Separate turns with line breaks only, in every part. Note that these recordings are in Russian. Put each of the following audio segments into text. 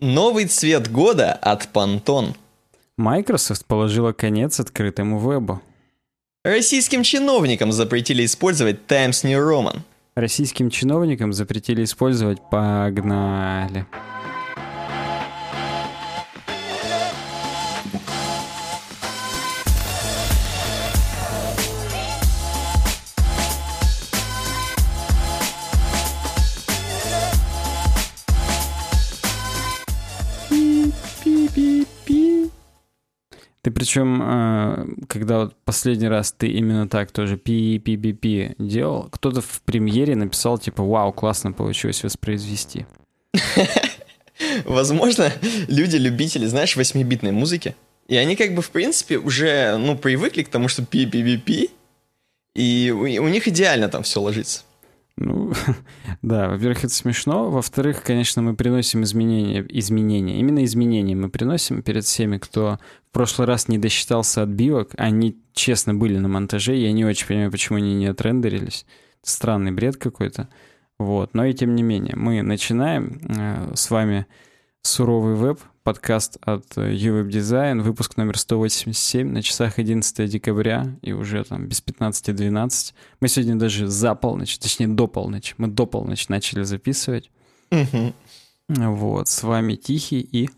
Новый цвет года от Pantone.
Microsoft положила конец открытому вебу.
Российским чиновникам запретили использовать Times New Roman.
Российским чиновникам запретили использовать «погнали». Причем, э, когда вот последний раз ты именно так тоже пи-пи-пи-пи делал, кто-то в премьере написал типа «Вау, классно получилось воспроизвести».
Возможно, люди-любители, знаешь, 8-битной музыки, и они как бы, в принципе, уже, ну, привыкли к тому, что пи-пи-пи-пи, и у них идеально там все ложится.
Ну, да, во-первых, это смешно. Во-вторых, конечно, мы приносим изменения, изменения. Именно изменения мы приносим перед всеми, кто в прошлый раз не досчитался отбивок. Они, честно, были на монтаже. Я не очень понимаю, почему они не отрендерились. Странный бред какой-то. Вот. Но и тем не менее, мы начинаем э, с вами суровый веб, подкаст от UWeb Design, выпуск номер 187, на часах 11 декабря, и уже там без 15-12. Мы сегодня даже за полночь, точнее до полночи, мы до полночи начали записывать.
Угу.
Вот, с вами Тихий и...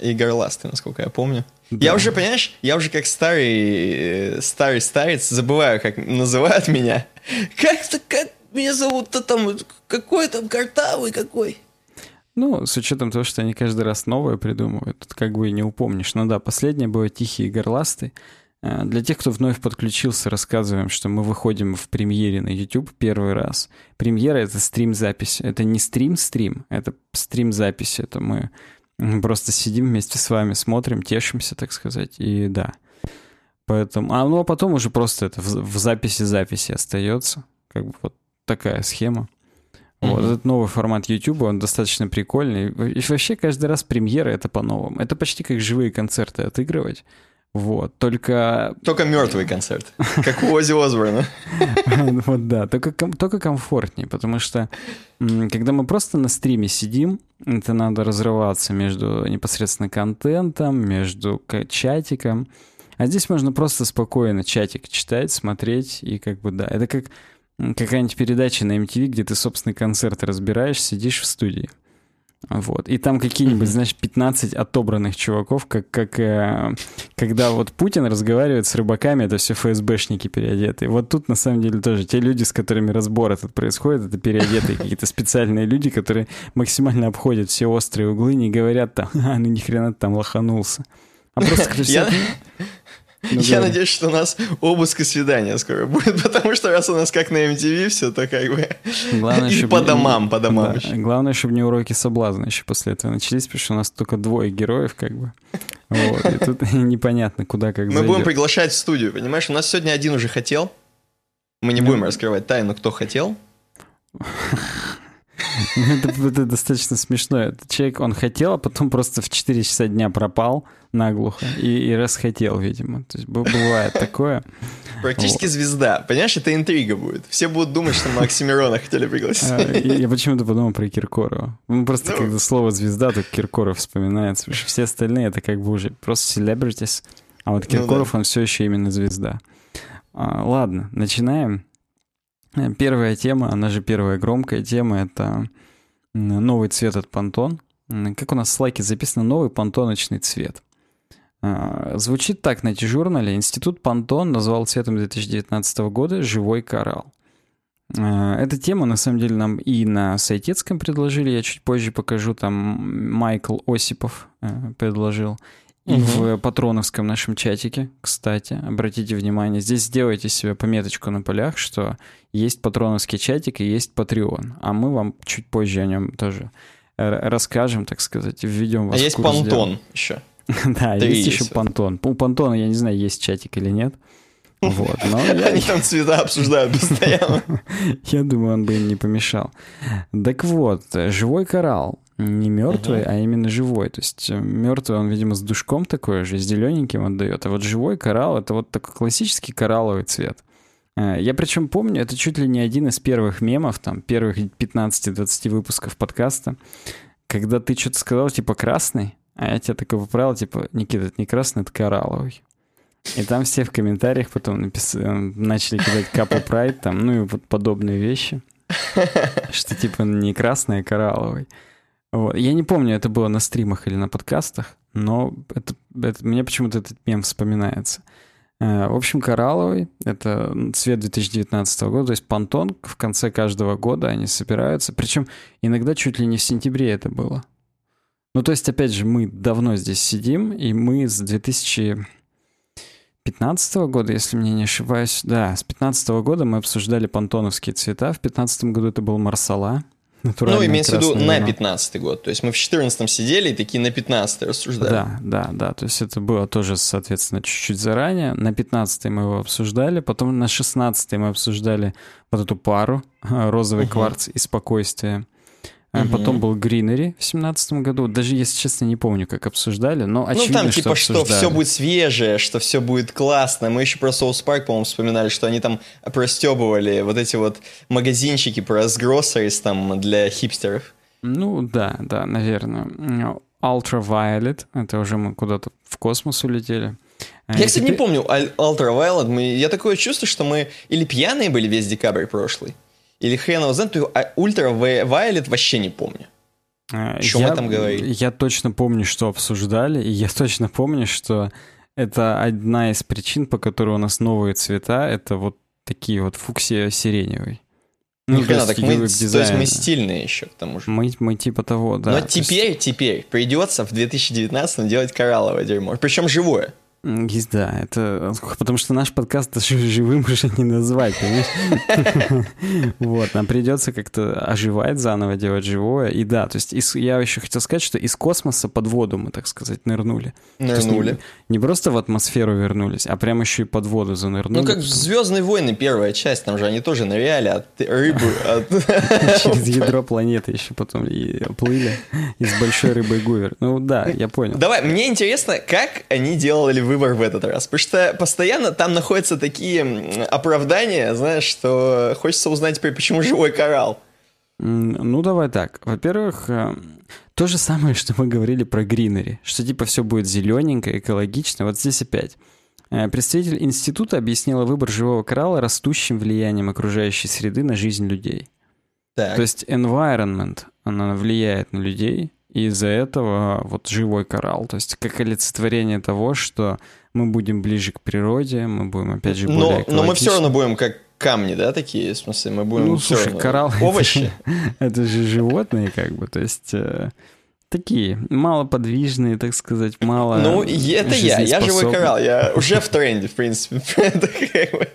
Игорь Ласты, насколько я помню. Да. Я уже, понимаешь, я уже как старый, старый старец забываю, как называют меня. Как-то, как меня зовут-то там, какой там картавый какой.
Ну, с учетом того, что они каждый раз новое придумывают, тут как бы и не упомнишь. Ну да, последнее было «Тихий и горластый». Э, для тех, кто вновь подключился, рассказываем, что мы выходим в премьере на YouTube первый раз. Премьера — это стрим-запись. Это не стрим-стрим, это стрим-запись. Это мы просто сидим вместе с вами, смотрим, тешимся, так сказать, и да. Поэтому, а ну а потом уже просто это в, в записи записи остается. Как бы вот такая схема. Mm-hmm. Вот этот новый формат YouTube, он достаточно прикольный. И вообще каждый раз премьера это по-новому. Это почти как живые концерты отыгрывать. Вот, только...
Только мертвый концерт, как у Ози Осборна.
Вот да, только, только комфортнее, потому что когда мы просто на стриме сидим, это надо разрываться между непосредственно контентом, между чатиком. А здесь можно просто спокойно чатик читать, смотреть, и как бы да, это как какая-нибудь передача на MTV, где ты собственный концерт разбираешь, сидишь в студии. Вот. И там какие-нибудь, знаешь, 15 отобранных чуваков, как, как э, когда вот Путин разговаривает с рыбаками, это все ФСБшники переодетые. Вот тут на самом деле тоже те люди, с которыми разбор этот происходит, это переодетые какие-то специальные люди, которые максимально обходят все острые углы, не говорят там, а, ну ни хрена ты там лоханулся. А просто
ну, Я да. надеюсь, что у нас обыск и свидание скоро будет, потому что раз у нас как на MTV все, то как бы Главное, и по домам, по домам
да. Главное, чтобы не уроки соблазна еще после этого начались, потому что у нас только двое героев, как бы. Вот, и тут непонятно, куда как
Мы зайдет. будем приглашать в студию, понимаешь? У нас сегодня один уже хотел. Мы не будем раскрывать тайну, кто хотел.
Это, это достаточно смешно. Этот человек, он хотел, а потом просто в 4 часа дня пропал наглухо и, и расхотел, видимо. То есть бывает такое.
Практически вот. звезда. Понимаешь, это интрига будет. Все будут думать, что мы Оксимирона хотели пригласить. А,
я почему-то подумал про Киркорова. Ну, просто ну, когда слово «звезда», то Киркоров вспоминается. Потому что все остальные — это как бы уже просто celebrities. А вот Киркоров, ну, да. он все еще именно звезда. А, ладно, начинаем. Первая тема, она же первая громкая тема, это новый цвет от Pantone. Как у нас в слайке записано, новый пантоночный цвет. А, звучит так на T-журнале. Институт Пантон назвал цветом 2019 года «Живой коралл». А, эта тема, на самом деле, нам и на Сайтецком предложили, я чуть позже покажу, там Майкл Осипов э, предложил, и угу. в патроновском нашем чатике, кстати, обратите внимание, здесь сделайте себе пометочку на полях, что есть патроновский чатик и есть Patreon, а мы вам чуть позже о нем тоже расскажем, так сказать, введем вас
А есть Пантон еще.
Да, есть еще Пантон. У Пантона, я не знаю, есть чатик или нет. Вот, но
Они там цвета обсуждают постоянно.
Я думаю, он бы им не помешал. Так вот, живой коралл. Не мертвый, а именно живой. То есть э, мертвый, он, видимо, с душком такой же, с зелененьким отдает. А вот живой коралл — это вот такой классический коралловый цвет. Э, я причем помню, это чуть ли не один из первых мемов, там, первых 15-20 выпусков подкаста, когда ты что-то сказал, типа, красный, а я тебя такой поправил, типа, Никита, это не красный, это коралловый. И там все в комментариях потом написали, начали кидать капу прайд, там, ну и вот подобные вещи. Что типа не красный, а коралловый. Вот. Я не помню, это было на стримах или на подкастах, но это, это, мне почему-то этот мем вспоминается. Э, в общем, коралловый — это цвет 2019 года, то есть понтон в конце каждого года они собираются. Причем иногда чуть ли не в сентябре это было. Ну, то есть, опять же, мы давно здесь сидим, и мы с 2015 года, если мне не ошибаюсь, да, с 2015 года мы обсуждали понтоновские цвета. В 2015 году это был марсала,
ну, имеется в виду на 15 год. То есть мы в 14 сидели и такие на 15 рассуждали.
Да, да, да. То есть это было тоже, соответственно, чуть-чуть заранее. На 15 мы его обсуждали. Потом на 16 мы обсуждали вот эту пару розовый угу. кварц и спокойствие. Угу. Потом был Гринери в семнадцатом году. Даже, если честно, не помню, как обсуждали, но очевидно,
Ну, там типа,
что,
что все будет свежее, что все будет классно. Мы еще про Соус Парк, по-моему, вспоминали, что они там простебывали вот эти вот магазинчики про Groceries там для хипстеров.
Ну, да, да, наверное. Ultraviolet, это уже мы куда-то в космос улетели.
А я, кстати, теперь... не помню Ultraviolet. Мы... Я такое чувство, что мы или пьяные были весь декабрь прошлый, или хрен его знает, то Ультра Вайлет вообще не помню.
А, Что мы там говорили? Я точно помню, что обсуждали, и я точно помню, что это одна из причин, по которой у нас новые цвета, это вот такие вот фуксия сиреневый.
Ну, хрена, так мы, то есть мы стильные еще, к тому же.
Мы, мы типа того, да.
Но теперь, есть... теперь придется в 2019 делать коралловое дерьмо, причем живое.
Да, это потому что наш подкаст даже живым уже не назвать, понимаешь? Вот, нам придется как-то оживать заново, делать живое. И да, то есть я еще хотел сказать, что из космоса под воду мы, так сказать, нырнули.
Нырнули.
Не просто в атмосферу вернулись, а прямо еще и под воду занырнули.
Ну, как «Звездные войны» первая часть, там же они тоже ныряли от рыбы.
Через ядро планеты еще потом плыли из большой рыбы Гувер. Ну да, я понял.
Давай, мне интересно, как они делали выбор в этот раз. Потому что постоянно там находятся такие оправдания, знаешь, что хочется узнать теперь, почему живой коралл.
Ну, давай так. Во-первых, э, то же самое, что мы говорили про гринери, что типа все будет зелененько, экологично. Вот здесь опять. Э, представитель института объяснила выбор живого коралла растущим влиянием окружающей среды на жизнь людей. Так. То есть environment, она влияет на людей, и из-за этого вот живой коралл, то есть как олицетворение того, что мы будем ближе к природе, мы будем опять же более
Но, но мы все равно будем как камни, да, такие, в смысле, мы будем
ну, слушай,
равно...
коралл
овощи.
Это же животные, как бы, то есть э, такие малоподвижные, так сказать, мало.
Ну, это я, я живой коралл, я уже в тренде, в принципе.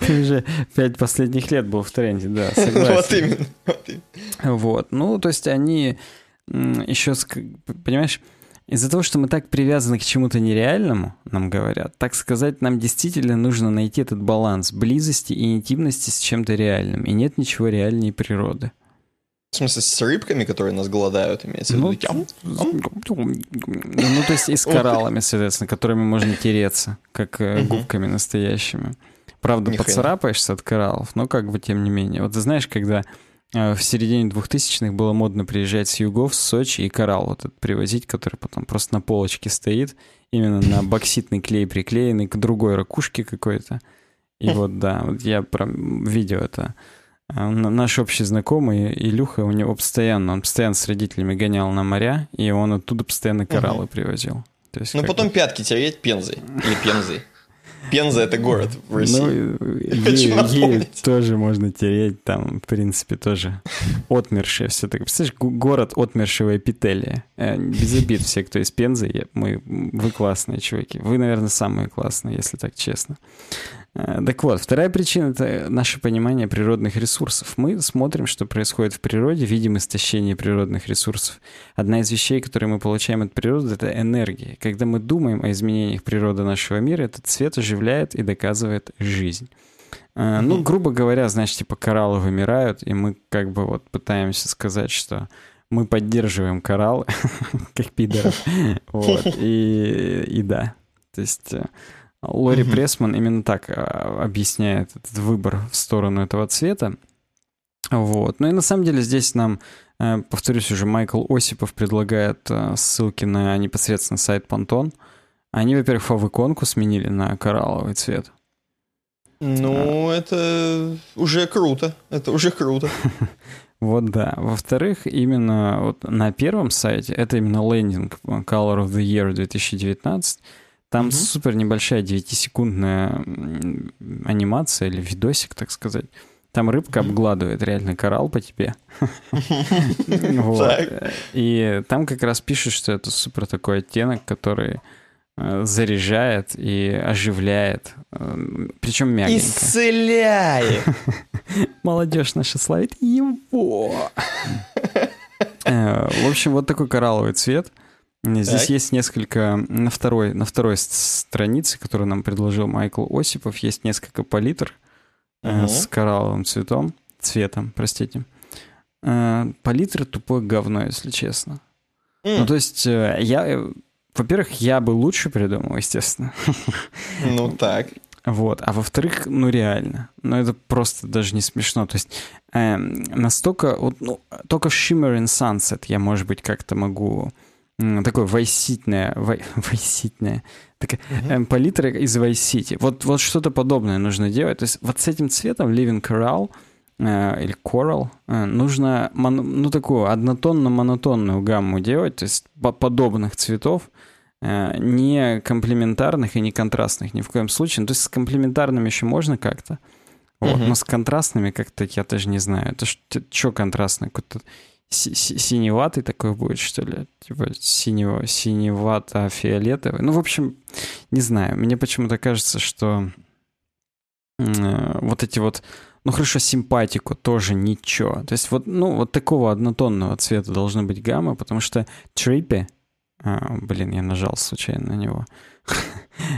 Ты уже пять последних лет был в тренде, да, согласен. Вот именно. Вот, ну, то есть они еще, понимаешь, из-за того, что мы так привязаны к чему-то нереальному, нам говорят, так сказать, нам действительно нужно найти этот баланс близости и интимности с чем-то реальным. И нет ничего реальнее природы.
В смысле, с рыбками, которые нас голодают, имеется в
виду? Ну, ну, то есть и с кораллами, соответственно, которыми можно тереться, как э, губками настоящими. Правда, поцарапаешься от кораллов, но как бы тем не менее. Вот ты знаешь, когда в середине 2000-х было модно приезжать с югов, с Сочи и коралл вот этот привозить, который потом просто на полочке стоит, именно на бокситный клей приклеенный к другой ракушке какой-то. И вот, да, вот я прям видел это. Э, наш общий знакомый Илюха, у него постоянно, он постоянно с родителями гонял на моря, и он оттуда постоянно кораллы привозил.
То есть, ну, потом пятки тереть пензой или пензой. Пенза — это город в России. Ну,
ей тоже можно тереть, там, в принципе, тоже отмершие все так. Представляешь, город отмершего эпителия. Э, без обид все, кто из Пензы, мы, вы классные чуваки. Вы, наверное, самые классные, если так честно. Э, так вот, вторая причина — это наше понимание природных ресурсов. Мы смотрим, что происходит в природе, видим истощение природных ресурсов. Одна из вещей, которые мы получаем от природы, это энергия. Когда мы думаем о изменениях природы нашего мира, этот цвет оживляет и доказывает жизнь. Mm-hmm. Ну, грубо говоря, значит, типа кораллы вымирают, и мы как бы вот пытаемся сказать, что мы поддерживаем кораллы, как пидоров. Вот, и, и да. То есть э, Лори угу. Пресман именно так а, объясняет этот выбор в сторону этого цвета. Вот. Ну и на самом деле здесь нам Э, повторюсь уже, Майкл Осипов предлагает э, ссылки на непосредственно сайт Pantone. Они, во-первых, фав-иконку сменили на коралловый цвет.
Ну, а. это уже круто. Это уже круто.
Вот да. Во-вторых, именно вот на первом сайте, это именно лендинг Color of the Year 2019, там угу. супер небольшая 9-секундная анимация или видосик, так сказать. Там рыбка обгладывает реально коралл по тебе. И там как раз пишут, что это супер такой оттенок, который э, заряжает и оживляет, э, причем мягенько.
Исцеляет!
Молодежь наша славит его! Э, в общем, вот такой коралловый цвет. Здесь так. есть несколько... На второй, на второй странице, которую нам предложил Майкл Осипов, есть несколько палитр угу. с коралловым цветом, цветом, простите. Э, палитра тупое говно, если честно. Mm. Ну, то есть, э, я... Во-первых, я бы лучше придумал, естественно.
Ну, так.
Вот. А во-вторых, ну реально. Ну это просто даже не смешно. То есть э, настолько... Вот, ну, только в Shimmer and Sunset я, может быть, как-то могу такое вайситное, вай, вайситное, такая uh-huh. палитра из City. Вот, вот что-то подобное нужно делать. То есть вот с этим цветом Living Coral э, или Coral э, нужно мон, ну такую однотонно-монотонную гамму делать, то есть по подобных цветов, э, не комплементарных и не контрастных ни в коем случае. Ну, то есть с комплементарными еще можно как-то, вот, uh-huh. но с контрастными как-то я даже не знаю. Это что контрастное? Какой-то синеватый такой будет, что ли? Типа синего, синевато-фиолетовый. Ну, в общем, не знаю. Мне почему-то кажется, что э, вот эти вот... Ну, хорошо, симпатику тоже ничего. То есть вот, ну, вот такого однотонного цвета должны быть гаммы, потому что трипи... А, блин, я нажал случайно на него.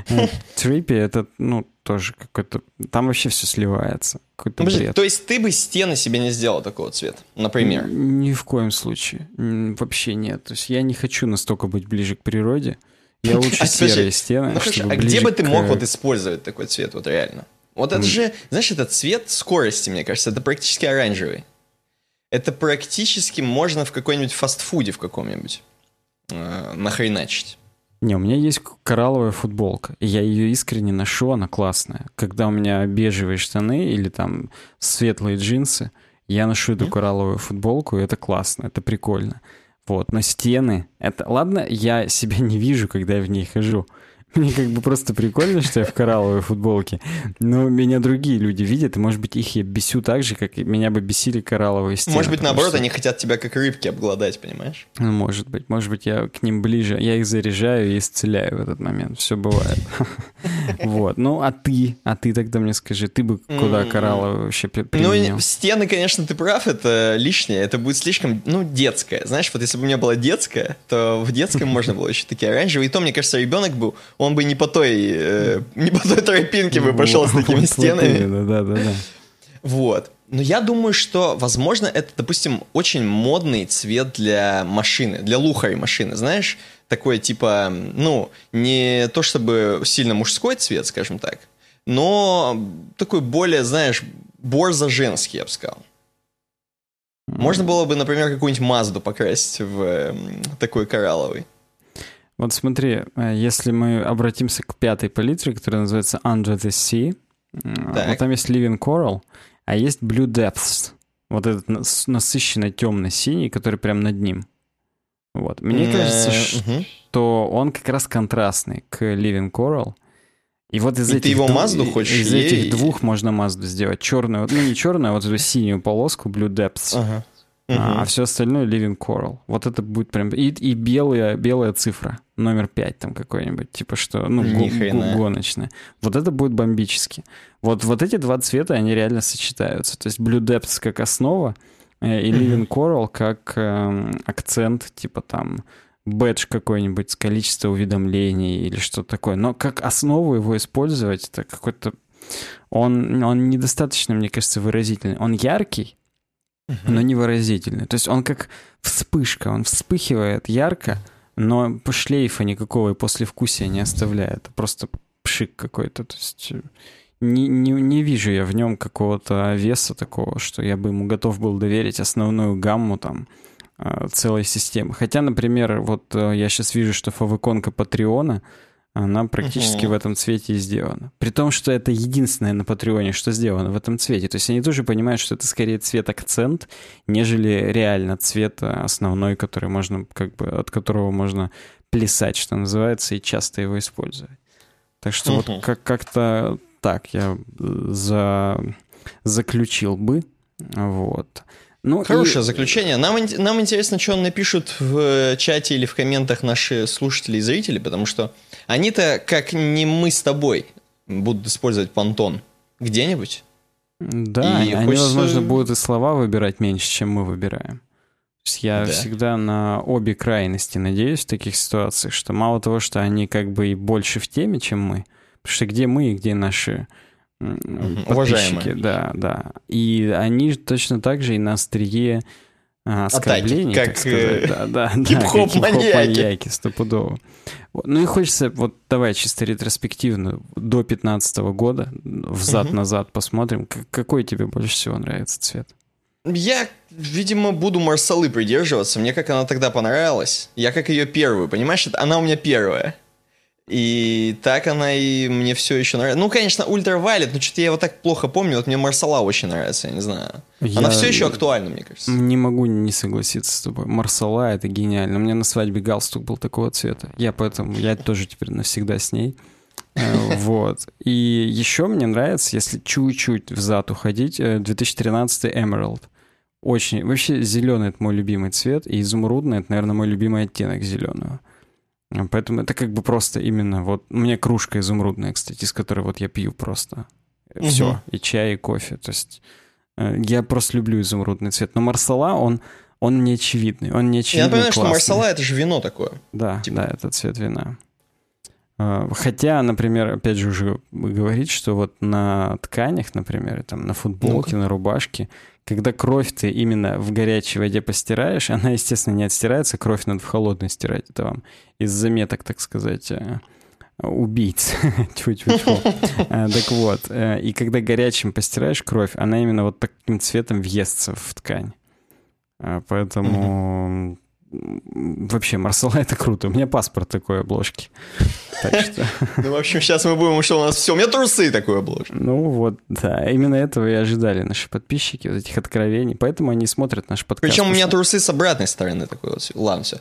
Трипи это, ну, тоже какой-то... Там вообще все сливается. Какой-то
Подожди, бред. То есть ты бы стены себе не сделал такого цвета, например?
Ни в коем случае. Вообще нет. То есть я не хочу настолько быть ближе к природе. Я лучше а, серые стены,
ну, А где бы ты мог вот использовать такой цвет, вот реально? Вот это же, знаешь, этот цвет скорости, мне кажется, это практически оранжевый. Это практически можно в какой-нибудь фастфуде в каком-нибудь э, нахреначить.
Не, у меня есть коралловая футболка, и я ее искренне ношу, она классная. Когда у меня бежевые штаны или там светлые джинсы, я ношу эту коралловую футболку, и это классно, это прикольно. Вот, но стены, это... Ладно, я себя не вижу, когда я в ней хожу, мне как бы просто прикольно, что я в коралловой футболке. Но меня другие люди видят, и, может быть, их я бесю так же, как меня бы бесили коралловые стены.
Может быть, наоборот, что... они хотят тебя как рыбки обгладать, понимаешь?
Ну, может быть. Может быть, я к ним ближе. Я их заряжаю и исцеляю в этот момент. Все бывает. Вот. Ну, а ты? А ты тогда мне скажи, ты бы куда коралловый вообще применил?
Ну, стены, конечно, ты прав, это лишнее. Это будет слишком, ну, детское. Знаешь, вот если бы у меня была детская, то в детском можно было еще такие оранжевые. И то, мне кажется, ребенок был, он бы не по той, э, не по той тропинке бы пошел с такими стенами.
Да, да, да.
Вот. Но я думаю, что, возможно, это, допустим, очень модный цвет для машины, для лухари машины, знаешь? Такой, типа, ну, не то чтобы сильно мужской цвет, скажем так, но такой более, знаешь, борзо-женский, я бы сказал. Можно было бы, например, какую-нибудь Мазду покрасить в такой коралловый.
Вот смотри, э, если мы обратимся к пятой палитре, которая называется Under the Sea, так. вот там есть Living Coral, а есть Blue Depths. Вот этот насыщенно темно-синий, который прям над ним. Вот. Мне кажется, что он как раз контрастный к Living Coral. И вот из
и
этих
ты его Мазду хочешь?
Из этих двух можно Мазду сделать. Черную, ну не черную, а вот эту синюю полоску Blue Depths. Ага. Uh-huh. А, а все остальное Living Coral. Вот это будет прям... И, и белая, белая цифра, номер 5 там какой-нибудь, типа что, ну, го- гоночная. Вот это будет бомбически. Вот, вот эти два цвета, они реально сочетаются. То есть Blue Depths как основа, э, и Living. Coral как э, акцент, типа там бэдж какой-нибудь с количеством уведомлений или что-то такое. Но как основу его использовать, это какой-то... Он, он недостаточно, мне кажется, выразительный. Он яркий, но невыразительный. То есть он как вспышка, он вспыхивает ярко, но шлейфа никакого и послевкусия не оставляет. Просто пшик какой-то. То есть э, не, не, не вижу я в нем какого-то веса такого, что я бы ему готов был доверить основную гамму там э, целой системы. Хотя, например, вот э, я сейчас вижу, что фавиконка Патреона, она практически uh-huh. в этом цвете и сделана. При том, что это единственное на Патреоне, что сделано в этом цвете. То есть они тоже понимают, что это скорее цвет-акцент, нежели реально цвет основной, который можно, как бы, от которого можно плясать, что называется, и часто его использовать. Так что uh-huh. вот как- как-то так я за... заключил бы. Вот.
Ну, Хорошее и... заключение. Нам, нам интересно, что напишут в чате или в комментах наши слушатели и зрители, потому что они-то, как не мы с тобой, будут использовать понтон где-нибудь.
Да, и они, хочется... возможно, будут и слова выбирать меньше, чем мы выбираем. То есть я да. всегда на обе крайности надеюсь в таких ситуациях, что мало того, что они как бы и больше в теме, чем мы, потому что где мы и где наши Уважаемые. Да, да. И они точно так же и на острие а, оскорблений,
Атаки, как,
так сказать. Да, да,
хип-хоп маньяки.
стопудово. Вот. Ну и хочется, вот давай чисто ретроспективно, до 15 года, взад-назад посмотрим, какой тебе больше всего нравится цвет?
Я, видимо, буду Марсалы придерживаться. Мне как она тогда понравилась. Я как ее первую, понимаешь? Она у меня первая. И так она и мне все еще нравится. Ну, конечно, Ультравайлет, но что-то я его так плохо помню. Вот мне Марсала очень нравится, я не знаю. Я она все еще актуальна, мне кажется.
Не могу не согласиться с тобой. Марсала — это гениально. У меня на свадьбе галстук был такого цвета. Я поэтому, я тоже теперь навсегда с ней. Э, вот. И еще мне нравится, если чуть-чуть взад уходить, 2013 э, Emerald. Очень. Вообще зеленый — это мой любимый цвет, и изумрудный — это, наверное, мой любимый оттенок зеленого. Поэтому это как бы просто именно вот... У меня кружка изумрудная, кстати, из которой вот я пью просто. Угу. Все. И чай, и кофе. То есть э, я просто люблю изумрудный цвет. Но Марсала, он, он не очевидный. Он не очевидный, Я
понимаю, что Марсала — это же вино такое.
Да, типа. да, это цвет вина. Э, хотя, например, опять же уже говорить, что вот на тканях, например, там на футболке, ну на рубашке, когда кровь ты именно в горячей воде постираешь, она, естественно, не отстирается, кровь надо в холодной стирать. Это вам из заметок, так сказать, э, убийц. Э, так вот, э, и когда горячим постираешь кровь, она именно вот таким цветом въестся в ткань. Поэтому вообще Марсела это круто. У меня паспорт такой обложки.
Так что... Ну, в общем, сейчас мы будем, что у нас все. У меня трусы такой обложки.
Ну вот, да. Именно этого и ожидали наши подписчики, вот этих откровений. Поэтому они смотрят наш подкаст.
Причем у меня трусы с обратной стороны такой вот. Ладно, все.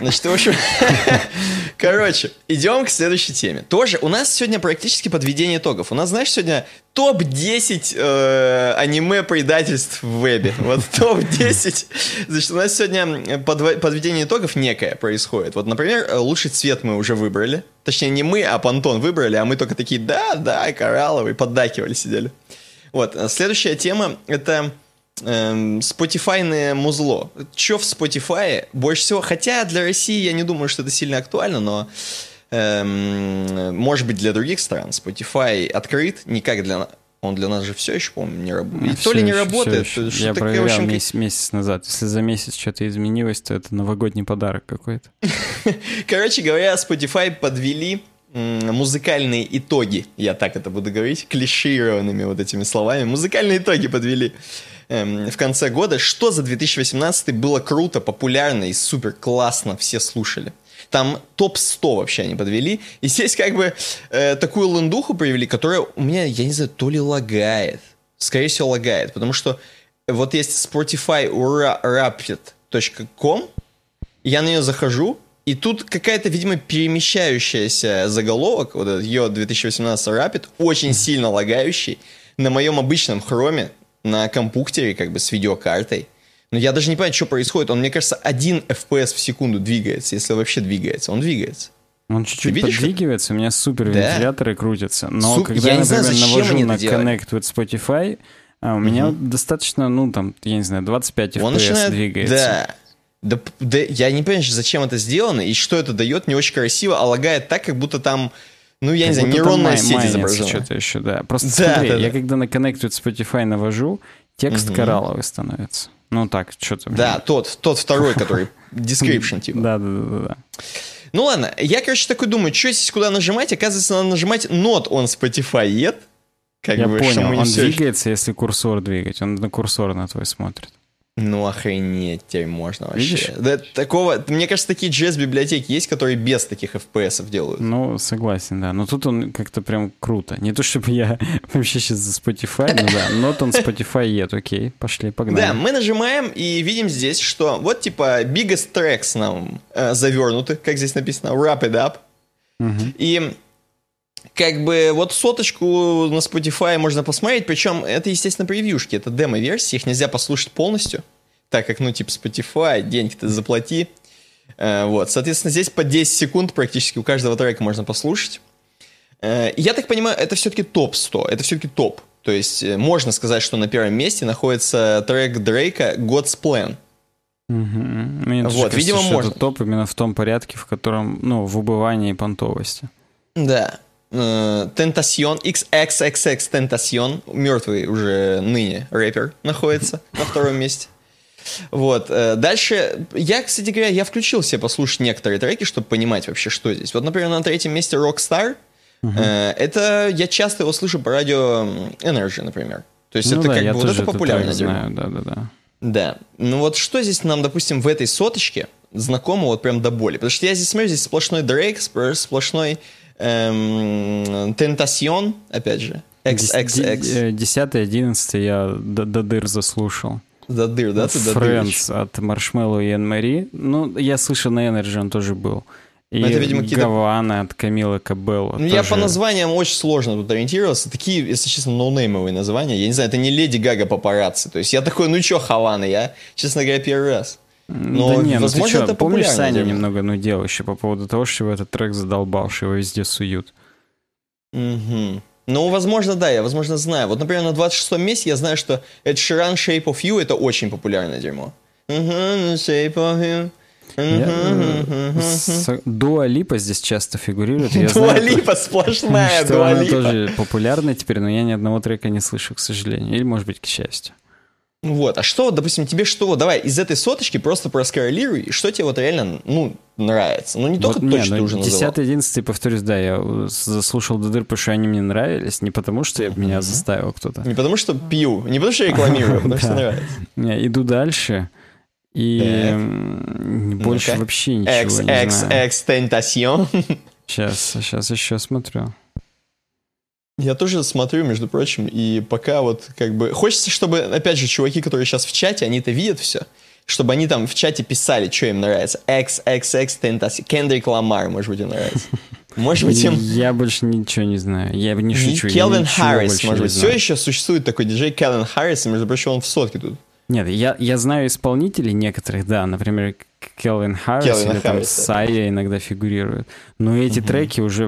Значит, в общем, короче, идем к следующей теме. Тоже у нас сегодня практически подведение итогов. У нас, знаешь, сегодня топ-10 э, аниме-предательств в вебе. Вот топ-10. Значит, у нас сегодня подведение итогов некое происходит. Вот, например, лучший цвет мы уже выбрали. Точнее, не мы, а Пантон выбрали, а мы только такие, да, да, коралловый, поддакивали, сидели. Вот, следующая тема — это эм, Spotify музло. Че в Spotify больше всего? Хотя для России я не думаю, что это сильно актуально, но эм, может быть для других стран Spotify открыт не как для он для нас же все еще, по-моему, не работает. И то ли не работает,
все еще. Я проверял общем... месяц, месяц назад. Если за месяц что-то изменилось, то это новогодний подарок какой-то.
Короче говоря, Spotify подвели музыкальные итоги, я так это буду говорить, клишированными вот этими словами, музыкальные итоги подвели эм, в конце года. Что за 2018 было круто, популярно и супер классно, все слушали. Там топ-100 вообще они подвели. И здесь как бы э, такую лендуху привели, которая у меня, я не знаю, то ли лагает. Скорее всего, лагает. Потому что вот есть Spotify rapid.com, я на нее захожу, и тут какая-то, видимо, перемещающаяся заголовок, вот этот ее 2018 Rapid, очень сильно лагающий на моем обычном хроме, на компьютере, как бы с видеокартой. Но я даже не понимаю, что происходит. Он, мне кажется, один FPS в секунду двигается, если вообще двигается. Он двигается.
Он чуть-чуть видишь, подвигивается, у меня супер вентиляторы да. крутятся. Но Суп... когда я, например, знаю, навожу на Connect with Spotify, а, у меня угу. достаточно, ну, там, я не знаю, 25 FPS Он начинает... двигается.
Да. Да, да, я не понимаю, зачем это сделано и что это дает, не очень красиво, а лагает так, как будто там, ну, я как не знаю, нейронная май- сеть изображена.
что-то еще, да. Просто да, смотри, да, я да. когда на Connect with Spotify навожу, текст угу. коралловый становится. Ну так, что-то...
Да, тот, тот второй, который description, типа.
Да, да, да, да.
Ну ладно, я, короче, такой думаю, что здесь куда нажимать? Оказывается, надо нажимать Not on Spotify yet.
Как я бы, понял, он двигается, если курсор двигать. Он на курсор на твой смотрит.
Ну, охренеть теперь можно вообще. Видишь? Да, такого, мне кажется, такие JS-библиотеки есть, которые без таких FPS делают.
Ну, согласен, да. Но тут он как-то прям круто. Не то, чтобы я вообще сейчас за Spotify, ну да, но он Spotify ед, окей, пошли, погнали.
Да, мы нажимаем и видим здесь, что вот типа biggest tracks нам э, завернуты, как здесь написано, wrap it up. Угу. И как бы вот соточку на Spotify можно посмотреть, причем это, естественно, превьюшки, это демо-версии, их нельзя послушать полностью, так как, ну, типа Spotify, деньги ты заплати. Э, вот, соответственно, здесь по 10 секунд практически у каждого трека можно послушать. Э, я так понимаю, это все-таки топ-100, это все-таки топ. То есть э, можно сказать, что на первом месте находится трек Дрейка «God's Plan».
Угу. Мне вот, кажется, видимо, можно. Это топ именно в том порядке, в котором, ну, в убывании понтовости.
Да. Тентасьон, XXXX Тентасьон, мертвый уже ныне рэпер, находится на втором месте. Вот. Э, дальше, я, кстати говоря, я включил себе послушать некоторые треки, чтобы понимать вообще, что здесь. Вот, например, на третьем месте Rockstar. Uh-huh. Это я часто его слышу по радио Energy, например. То есть ну это да, как бы вот это популярно. Знаю, да, да, да. Да. Ну вот что здесь нам, допустим, в этой соточке знакомо вот прям до боли? Потому что я здесь смотрю, здесь сплошной Дрейк, сплошной эм, Тентасьон, опять же, XXX.
10 11 я до, до дыр заслушал.
До дыр, да? Ты
Friends от Marshmello и Anne Ну, я слышал, на Energy он тоже был. И это, видимо, Havana от Камилы Кабелла.
Ну, тоже... я по названиям очень сложно тут ориентировался. Такие, если честно, no name овые названия. Я не знаю, это не Lady Gaga Paparazzi. То есть я такой, ну чё, Havana, я, честно говоря, первый раз.
Но, да не, возможно, ну ты что, это помнишь, Саня немного нудел еще по поводу того, что его этот трек задолбал, что его везде суют.
Угу. Ну, возможно, да, я, возможно, знаю. Вот, например, на 26 месте я знаю, что Ed Sheeran Shape of You это очень популярное дерьмо. Угу, Shape of
You. Дуа Липа здесь часто фигурирует.
Дуа Липа сплошная Дуа
Липа. Тоже популярна теперь, но я ни одного трека не слышу, к сожалению. Или, может быть, к счастью.
Вот, а что, допустим, тебе что, давай из этой соточки просто проскоррелируй, что тебе вот реально, ну, нравится. Ну, не только вот, то, не, ну, уже 10
называл. 11 повторюсь, да, я заслушал до дыр, потому что они мне нравились, не потому что я, меня заставил кто-то.
Не потому что пью, не потому что я рекламирую, а потому что нравится.
Не, иду дальше, и больше вообще ничего не знаю.
Extentacion.
Сейчас, сейчас еще смотрю.
Я тоже смотрю, между прочим, и пока вот как бы... Хочется, чтобы, опять же, чуваки, которые сейчас в чате, они это видят все, чтобы они там в чате писали, что им нравится. XXX Tentacion. Кендрик Ламар, может быть, им нравится. Может быть, им...
Я больше ничего не знаю. Я не шучу.
Келвин Харрис, может быть. Все еще существует такой диджей Келвин Харрис, и, между прочим, он в сотке тут.
Нет, я, я знаю исполнителей некоторых, да, например, Келвин Харрис Келвин или Харрис, там Сайя иногда фигурирует. Но эти угу. треки уже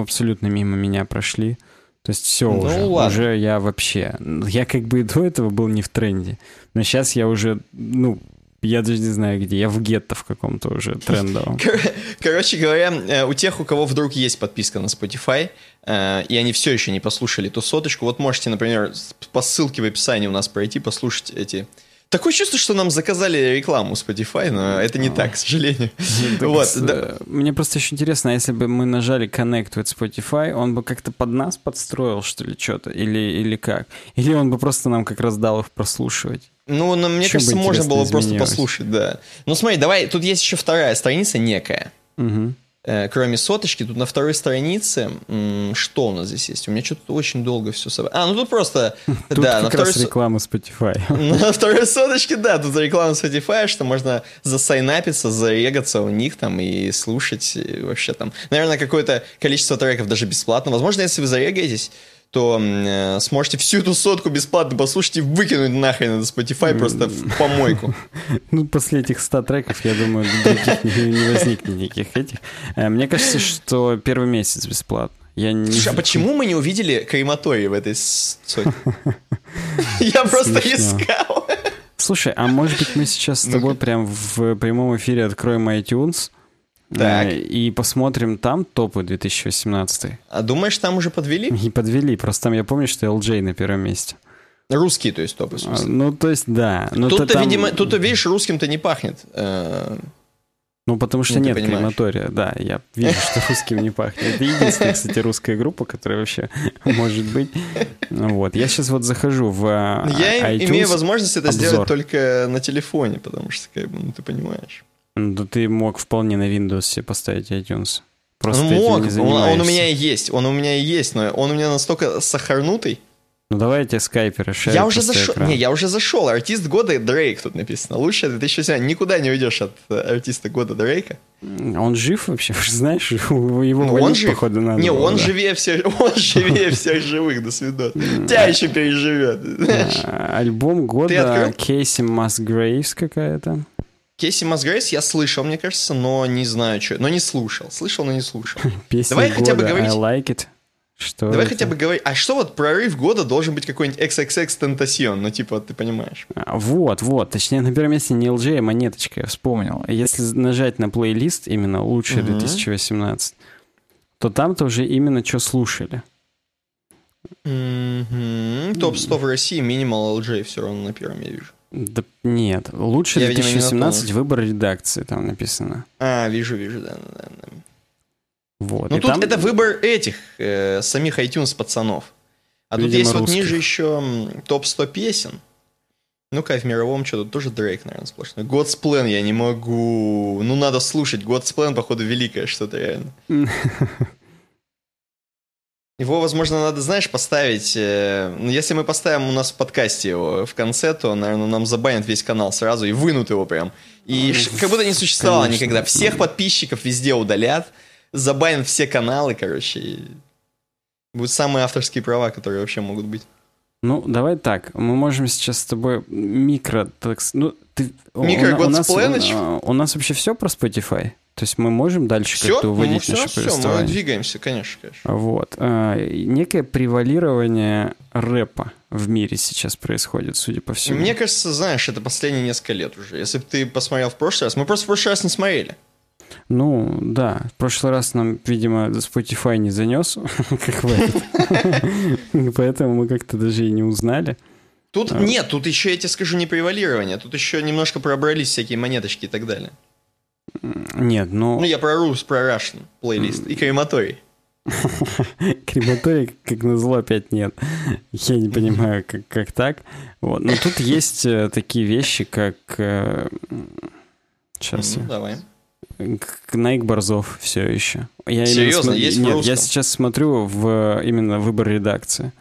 абсолютно мимо меня прошли. То есть все ну, уже, ладно. уже я вообще, я как бы и до этого был не в тренде, но сейчас я уже, ну, я даже не знаю где, я в гетто в каком-то уже трендовом.
Короче говоря, э, у тех, у кого вдруг есть подписка на Spotify, э, и они все еще не послушали ту соточку, вот можете, например, по ссылке в описании у нас пройти, послушать эти Такое чувство, что нам заказали рекламу Spotify, но это не так, к сожалению.
Вот, да. Мне просто еще интересно, а если бы мы нажали Connect with Spotify, он бы как-то под нас подстроил, что ли, что-то? Или, или как? Или он бы просто нам как раз дал их прослушивать?
Ну, но, мне Чем кажется, можно было просто послушать, да. Ну, смотри, давай, тут есть еще вторая страница некая. Угу. Э, кроме соточки, тут на второй странице, что у нас здесь есть? У меня что-то очень долго все собрано. А, ну тут просто...
Тут да, как на второй... раз реклама Spotify.
На второй соточке, да, тут реклама Spotify, что можно засайнапиться, зарегаться у них там и слушать вообще там. Наверное, какое-то количество треков даже бесплатно. Возможно, если вы зарегаетесь, то э, сможете всю эту сотку бесплатно послушать и выкинуть нахрен на Spotify просто в помойку.
Ну, после этих 100 треков, я думаю, не возникнет никаких этих. Э, мне кажется, что первый месяц бесплатно. Я не...
Слушай, а почему мы не увидели крематорий в этой сотке? Я просто искал.
Слушай, а может быть мы сейчас с тобой прям в прямом эфире откроем iTunes, так. Э, и посмотрим там топы 2018.
А думаешь, там уже подвели?
Не подвели, просто там я помню, что LJ на первом месте.
Русские, то есть, топы,
а, Ну, то есть, да.
Тут-то, там... видимо, тут-то, видишь, русским-то не пахнет. Э,
Ну, потому что
Ну,
нет крематория, да, я вижу, что русским не пахнет. Это единственная, кстати, русская группа, которая вообще может быть. Ну Вот, я сейчас вот захожу в а,
Я
iTunes.
имею возможность это
обзор.
сделать только на телефоне, потому что, как бы, ну, ты понимаешь.
Да ты мог вполне на Windows себе поставить iTunes. Просто этим
мог,
не
он,
занимаешься.
он у меня и есть, он у меня и есть, но он у меня настолько сахарнутый.
Ну давай я тебе скайпер расширю
я уже зашел,
экран.
не, я уже зашел. Артист года Дрейк тут написано. Лучше 2007. Никуда не уйдешь от э, артиста года Дрейка.
Он жив вообще? Знаешь, его
Ну, он жив.
походу, надо
не,
было,
он
да.
живее всех, он живее всех живых, до свидания. Тебя еще переживет.
А, Альбом года? Кейси Масгрейвс какая-то.
Кейси Масгрейс я слышал, мне кажется, но не знаю, что. Но не слушал. Слышал, но не слушал.
Песня
Давай хотя бы
года
говорить-
I Like It. Что
Давай
это?
хотя бы говорить. А что вот прорыв года должен быть какой-нибудь XXX Tentacion? Ну, типа, ты понимаешь.
А, Вот, вот. Точнее, на первом месте не LJ, а монеточка, я вспомнил. Если нажать на плейлист именно лучший
Мгм.
2018, то там-то уже именно что слушали.
Мгм. Топ-100 в России, Minimal LJ все равно на первом я вижу.
Да нет, лучший
Я, видимо, не
2018 выбор редакции там написано.
А, вижу, вижу, да, да, да.
Вот.
Ну, тут
там-
это выбор этих, э, самих iTunes пацанов. А тут
Видимо,
есть вот
русских.
ниже еще м, топ-100 песен. Ну-ка, в мировом что тут тоже Дрейк, наверное, сплошной. God's Plan я не могу. Ну, надо слушать. God's Plan, походу, великое что-то реально. Его, возможно, надо, знаешь, поставить... э, ну, если мы поставим у нас в подкасте его в конце, то, наверное, нам забанят весь канал сразу и вынут его прям. И как будто не существовало
Конечно.
никогда. Всех подписчиков везде удалят, забанят все каналы, короче. И будут самые авторские права, которые вообще могут быть.
Ну, давай так. Мы можем сейчас с тобой микро... Так, ну, ты,
Микро
у, у, нас, у, у нас вообще все про Spotify? То есть мы можем дальше
Все,
как-то
ну,
уводить
все,
наше
все, мы двигаемся, конечно, конечно.
Вот. А, Некое превалирование рэпа в мире сейчас происходит, судя по всему.
Мне кажется, знаешь, это последние несколько лет уже. Если бы ты посмотрел в прошлый раз, мы просто в прошлый раз не смотрели.
Ну, да. В прошлый раз нам, видимо, Spotify не занес, как в этот. Поэтому мы как-то даже и не узнали.
Тут
А.
нет, тут еще, я тебе скажу, не превалирование, тут еще немножко пробрались всякие монеточки и так далее.
Нет, ну,
Ну, я про Рус, про Russian плейлист и крематорий.
крематорий, как назло, опять нет. Я не понимаю, как, как так. Вот. Но тут есть э, такие вещи, как... Сейчас
Ну, давай.
Найк Борзов все еще. Я
Серьезно?
смо-
Есть
Нет, я сейчас смотрю в именно выбор редакции.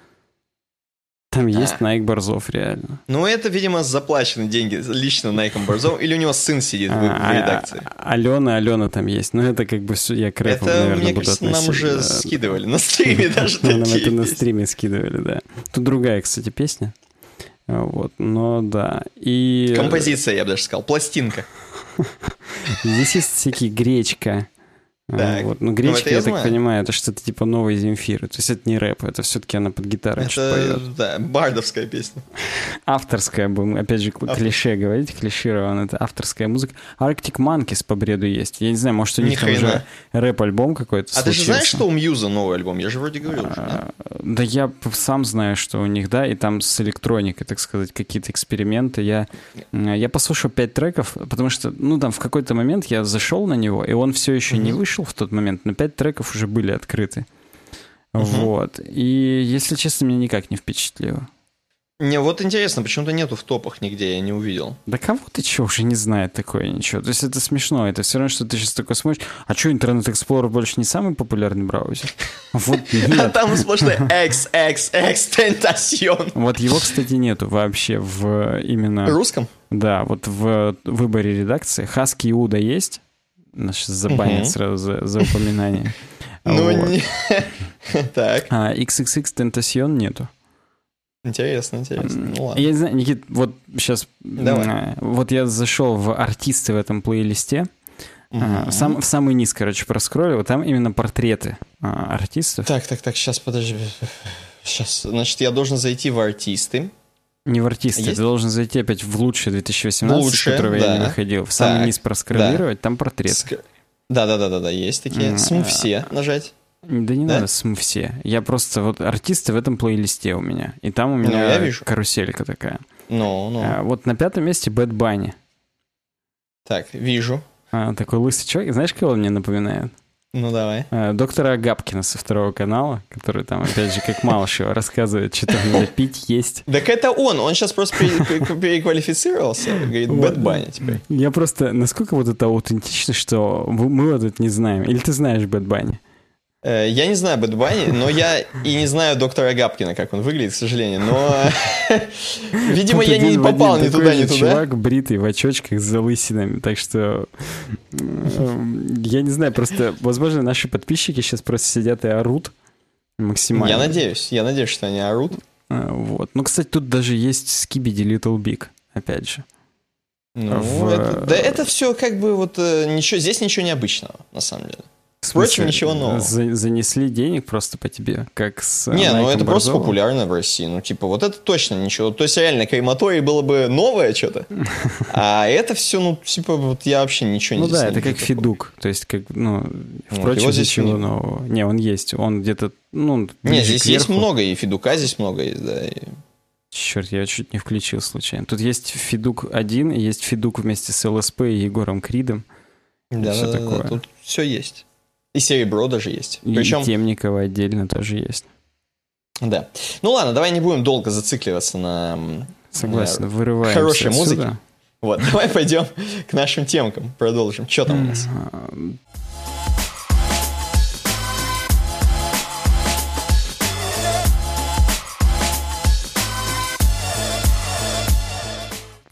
Там есть
А.
Найк Борзов, реально.
Ну, это, видимо, заплачены деньги лично Найком Борзовым, или у него сын сидит в, в
А,
редакции.
а- Алена, Алена там есть. Но это как бы я к рэпу,
Это,
наверное,
мне
буду
кажется, нам уже
да.
скидывали на стриме даже
Ну, Нам это на стриме скидывали, да. Тут другая, кстати, песня. А, Вот, но да. И
Композиция, я бы даже сказал, пластинка.
Здесь есть всякие гречка. А,
Так.
Вот. Ну,
Ну,
гречка,
это я
я, так понимаю, это что-то типа новой Земфиры. То есть это не рэп, это все-таки она под гитару
Это,
поет.
да, бардовская песня.
Авторская, опять же,
Автор-
клише говорить, клишировано, это авторская музыка. Arctic Monkeys по бреду есть. Я не знаю, может, у
Ни
них там уже рэп-альбом какой-то
А ты же знаешь,
случился.
что у Мьюза новый альбом? Я же вроде говорил уже, нет?
А, Да я сам знаю, что у них, да, и там с электроникой, так сказать, какие-то эксперименты. Я, я послушал пять треков, потому что, ну, там в какой-то момент я зашел на него, и он все еще не
Мгм.
Вышел в тот момент, но пять треков уже были открыты.
Мгм.
Вот. И, если честно, меня никак не впечатлило.
Не, вот интересно, почему-то нету в топах нигде, я не увидел.
Да кого ты чего уже не знает такое ничего? То есть это смешно, это все равно, что ты сейчас такой смотришь, а что, Internet Explorer больше не самый популярный браузер? Вот
А там сплошной XXX Tentacion.
Вот его, кстати, нету вообще в именно...
В русском?
Да, вот в выборе редакции Хаски Иуда есть. Нас сейчас забанят
Мгм.
сразу за, за упоминание.
Ну, не... Так,
А XXX Tentacion нету.
интересно, интересно. Ну ладно.
Я не знаю, Никит, вот сейчас...
Давай.
Вот я зашел в артисты в этом плейлисте. А. В, сам, в самый низ, короче, проскроллил. Там именно портреты а, артистов.
Так, так, так, сейчас, подожди. Сейчас, значит, я должен зайти в артисты.
Не в артисты.
Есть?
Ты должен зайти опять в лучшее 2018,
Лучшее,
с которого я не
да.
выходил. В самый
Так,
низ проскроллировать, там портреты.
Ск- Да-да-да-да, есть такие.
М,
См
а-
все нажать.
Да не
Да?
надо см все. Я просто вот артисты в этом плейлисте у меня. И там у
Ну,
меня
я вижу.
каруселька такая.
Ну, ну.
А, вот на пятом месте Bad Bunny.
Так, вижу.
А, такой лысый человек. Знаешь, кого он мне напоминает?
Ну, давай.
А, доктора Агапкина со второго канала, который там, опять же, как Малышева, рассказывает, что там надо пить, есть.
Так это он, он сейчас просто переквалифицировался, говорит, Bad Bunny теперь.
Я просто, насколько вот это аутентично, что мы вот это не знаем. Или ты знаешь Bad Bunny?
Э, я не знаю Bad Bunny, но я и не знаю доктора Агапкина, как он выглядит, к сожалению. Но, видимо, я не попал ни туда, ни туда.
чувак бритый в очочках с залысинами, так что я не знаю, просто, возможно, наши подписчики сейчас просто сидят и орут максимально.
Я надеюсь, я надеюсь, что они орут.
А, вот. Ну, кстати, тут даже есть Skibidi Little Big, опять же.
Ну, в... это, да это все как бы вот э, ничего, здесь ничего необычного, на самом деле. Впрочем, ничего нового.
За, занесли денег просто по тебе, как с
Не, ну это Борзовым. просто популярно в России. Ну, типа, вот это точно ничего. То есть, реально, крематорий было бы новое что-то. А это все, ну, типа, вот я вообще ничего
ну,
не
Ну да, это как Фидук. То есть, как, ну, впрочем, вот, здесь ничего нового. Не, он есть. Он где-то, ну...
Не, здесь есть много, и Фидука здесь много есть, да. И...
Черт, я чуть не включил случайно. Тут есть Фидук 1, и есть Фидук вместе с ЛСП и Егором Кридом.
Да, да, да, тут все есть. И серебро даже есть.
И Причем... Темникова отдельно тоже есть.
Да. Ну ладно, давай не будем долго зацикливаться на,
Согласен, на вырываемся
хорошей музыке. Вот, давай пойдем к нашим темкам, продолжим. Что там у нас?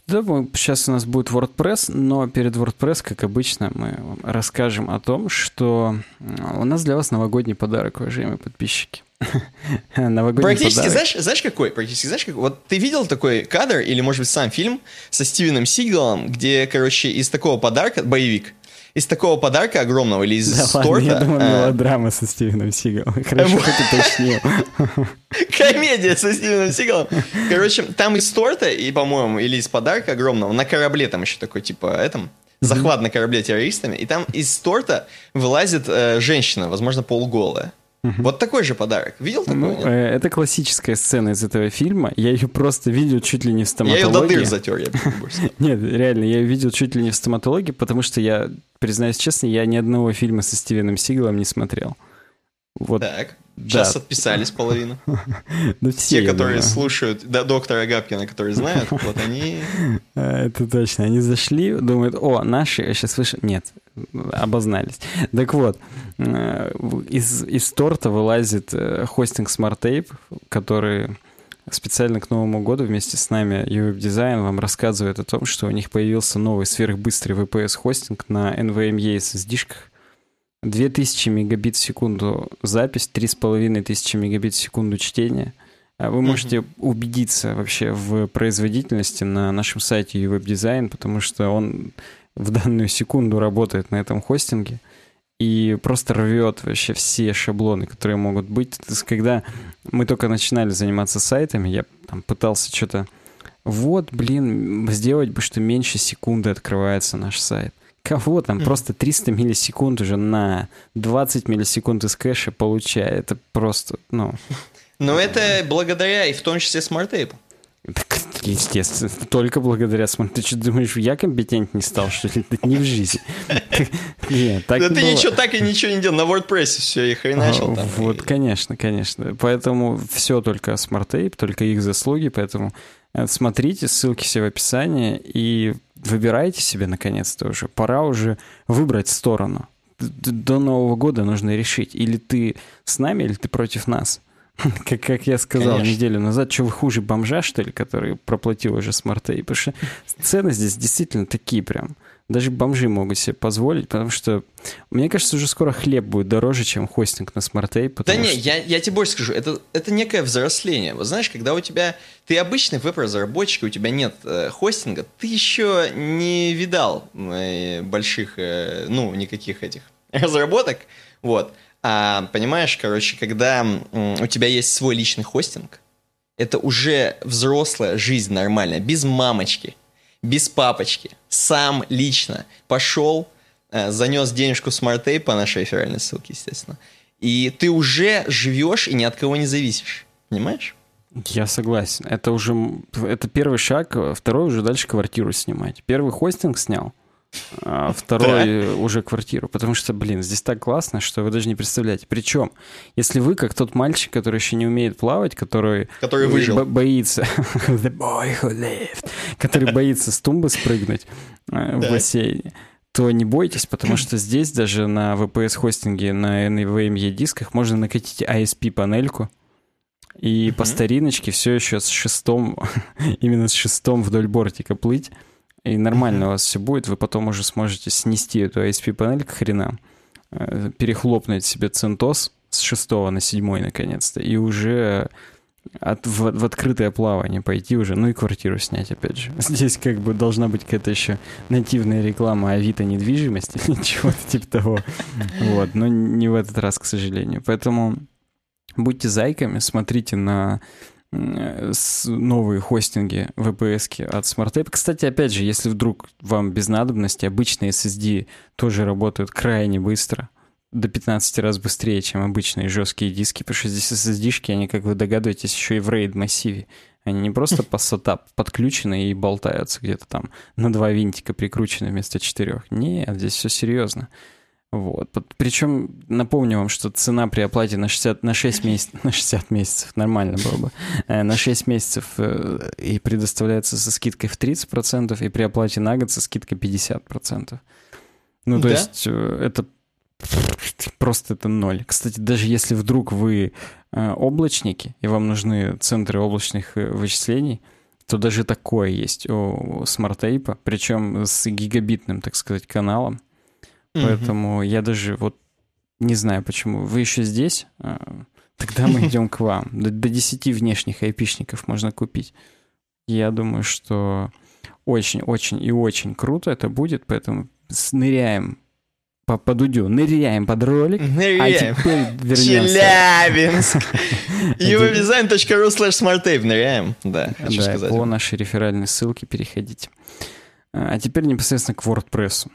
Думаю, сейчас у нас будет WordPress, но перед WordPress, как обычно, мы расскажем о том, что у нас для вас новогодний подарок, уважаемые подписчики.
новогодний Практически, подарок. знаешь, знаешь какой? Практически, знаешь какой? Вот ты видел такой кадр, или, может быть, сам фильм со Стивеном Сигалом, где, короче, из такого подарка, боевик, из такого подарка огромного или из да торта... Ладно,
я думаю, а... мелодрама со Стивеном Сигалом. Хорошо, хоть уточнил.
Комедия со Стивеном Сигалом. Короче, там из торта, и, по-моему, или из подарка огромного, на корабле там еще такой, типа, этом, захват на корабле террористами, и там из торта вылазит э, женщина, возможно, полуголая. Вот такой же подарок. Видел такой? Ну,
э, это классическая сцена из этого фильма. Я ее просто видел чуть ли не в стоматологии. Я ее до дыр
затер, я
Нет, реально, я ее видел чуть ли не в стоматологии, потому что я, признаюсь честно, я ни одного фильма со Стивеном Сигалом не смотрел.
Вот. Так. Сейчас да. отписались половину. Ну, все, Те, которые слушают да, доктора Габкина, которые знают, вот они...
А, это точно. Они зашли, думают, о, наши, а сейчас выше... Нет, обознались. Так вот, э, из, из торта вылазит э, хостинг SmartTape, который специально к Новому году вместе с нами UWeb Design вам рассказывает о том, что у них появился новый сверхбыстрый VPS-хостинг на NVMe SSD-шках, 2000 мегабит в секунду запись, 3500 мегабит в секунду чтение. А вы можете mm-hmm. убедиться вообще в производительности на нашем сайте UWeb Design, потому что он в данную секунду работает на этом хостинге и просто рвет вообще все шаблоны, которые могут быть. То есть, когда мы только начинали заниматься сайтами, я там пытался что-то... Вот, блин, сделать бы, что меньше секунды открывается наш сайт. Кого там? Просто 300 миллисекунд уже на 20 миллисекунд из кэша получает. Это просто, ну...
Но это благодаря и в том числе SmartApe у.
Так, естественно, только благодаря Smart. Ты что думаешь, я компетент не стал, что ли? Не в жизни.
Нет, так Да ты ничего так и ничего не делал. На WordPress все и хреначил там.
Вот, конечно, конечно. Поэтому все только SmartApe, только их заслуги, поэтому э, смотрите, ссылки все в описании и выбирайте себе наконец-то уже. Пора уже выбрать сторону. До Нового года нужно решить, или ты с нами, или ты против нас. Как, как я сказал Конечно. неделю назад, что вы хуже бомжа, что ли, который проплатил уже SmartApe? Потому что цены здесь действительно такие прям. Даже бомжи могут себе позволить, потому что, мне кажется, уже скоро хлеб будет дороже, чем хостинг на SmartApe.
Да не,
что...
я, я тебе больше скажу, это, это некое взросление. Вот знаешь, когда у тебя, ты обычный веб-разработчик, у тебя нет э, хостинга, ты еще не видал э, больших, э, ну, никаких этих разработок, вот. А, понимаешь, короче, когда у тебя есть свой личный хостинг, это уже взрослая жизнь нормальная, без мамочки, без папочки, сам лично пошел, э, занес денежку в SmartTape по нашей реферальной ссылке, естественно, и ты уже живешь и ни от кого не зависишь, понимаешь?
Я согласен. Это уже это первый шаг. Второй уже дальше квартиру снимать. Первый хостинг снял. А второй да? уже квартиру. Потому что, блин, здесь так классно, что вы даже не представляете. Причем, если вы, как тот мальчик, который еще не умеет плавать, который,
который выжил.
боится, the boy who lived, который боится с тумбы спрыгнуть э, в бассейне, то не бойтесь, потому что здесь даже на VPS-хостинге на NVMe дисках можно накатить ISP-панельку, и по стариночке все еще с шестом, именно с шестом вдоль бортика плыть и нормально у вас все будет, вы потом уже сможете снести эту ISP-панель к хренам, э, перехлопнуть себе центос с шестого на седьмой наконец-то, и уже от, в, в открытое плавание пойти уже, ну и квартиру снять, опять же. Здесь как бы должна быть какая-то еще нативная реклама Авито недвижимости, чего-то типа того. Вот, но не в этот раз, к сожалению. Поэтому будьте зайками, смотрите на новые хостинги VPS от SmartTape. Кстати, опять же, если вдруг вам без надобности, обычные SSD тоже работают крайне быстро, до 15 раз быстрее, чем обычные жесткие диски, потому что здесь SSD-шки, они, как вы догадываетесь, еще и в RAID массиве. Они не просто по SATA подключены и болтаются где-то там на два винтика прикручены вместо четырех. Нет, здесь все серьезно. Вот. Причем напомню вам, что цена при оплате на 60, на 6 месяцев, на 60 месяцев, нормально было бы, э, на 6 месяцев э, и предоставляется со скидкой в 30%, и при оплате на год со скидкой 50%. Ну, то да? есть э, это просто это ноль. Кстати, даже если вдруг вы облачники, и вам нужны центры облачных вычислений, то даже такое есть у SmartTape, причем с гигабитным, так сказать, каналом. Поэтому я даже вот не знаю почему. Вы еще здесь? А, тогда мы идем к вам. До, до 10 внешних айпишников можно купить. Я думаю, что очень-очень и очень круто это будет, поэтому ныряем по, по дудю, ныряем под ролик,
ныряем. а теперь вернемся. Челябинск! evobdesign.ru slash smarttape ныряем, да, хочу
да,
сказать.
по нашей реферальной ссылке переходите. А теперь непосредственно к WordPress.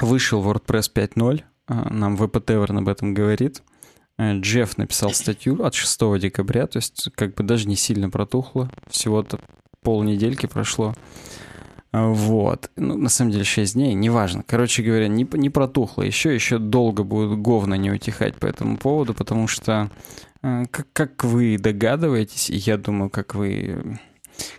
Вышел WordPress 5.0, а, нам VPTver об этом говорит. Э, Джефф написал статью от 6 декабря, то есть как бы даже не сильно протухло, всего-то полнедельки прошло. А, вот. Ну, на самом деле 6 дней, неважно. Короче говоря, не, не протухло. Еще, еще долго будет говно не утихать по этому поводу, потому что, э, как, как вы догадываетесь, и я думаю, как вы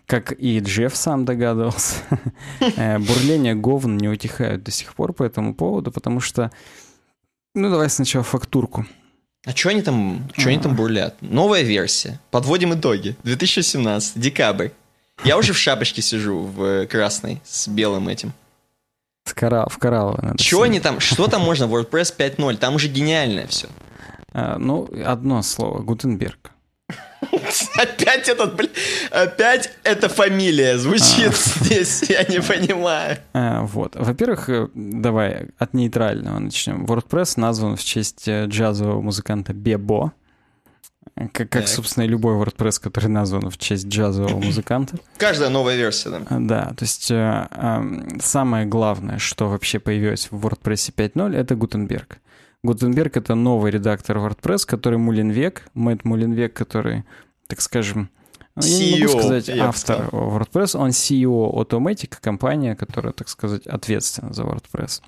как и Джефф сам догадывался, э, бурления говн не утихают до сих пор по этому поводу, потому что... Ну, давай сначала фактурку.
А что они там, что они там а. бурлят? Новая версия. Подводим итоги. 2017, декабрь. Я уже в шапочке сижу, в э, красной, с белым этим.
В, коралл, в коралловой надо.
Что они там, что там можно WordPress 5.0? Там уже гениальное все.
А, ну, одно слово, Гутенберг.
Опять этот, блин, опять эта фамилия звучит а. здесь, я не понимаю.
А, вот. Во-первых, э, давай от нейтрального начнем. WordPress назван в честь э, джазового музыканта Бебо. Как, как собственно, и любой WordPress, который назван в честь джазового музыканта.
Каждая новая версия, да.
А, да, то есть э, э, самое главное, что вообще появилось в WordPress 5.0, это Гутенберг. Гутенберг — это новый редактор WordPress, который Мулинвек, Мэтт Мулинвек, который, так скажем,
ну, я CEO, не могу
сказать автор WordPress, он CEO Automatic, компания, которая, так сказать, ответственна за WordPress.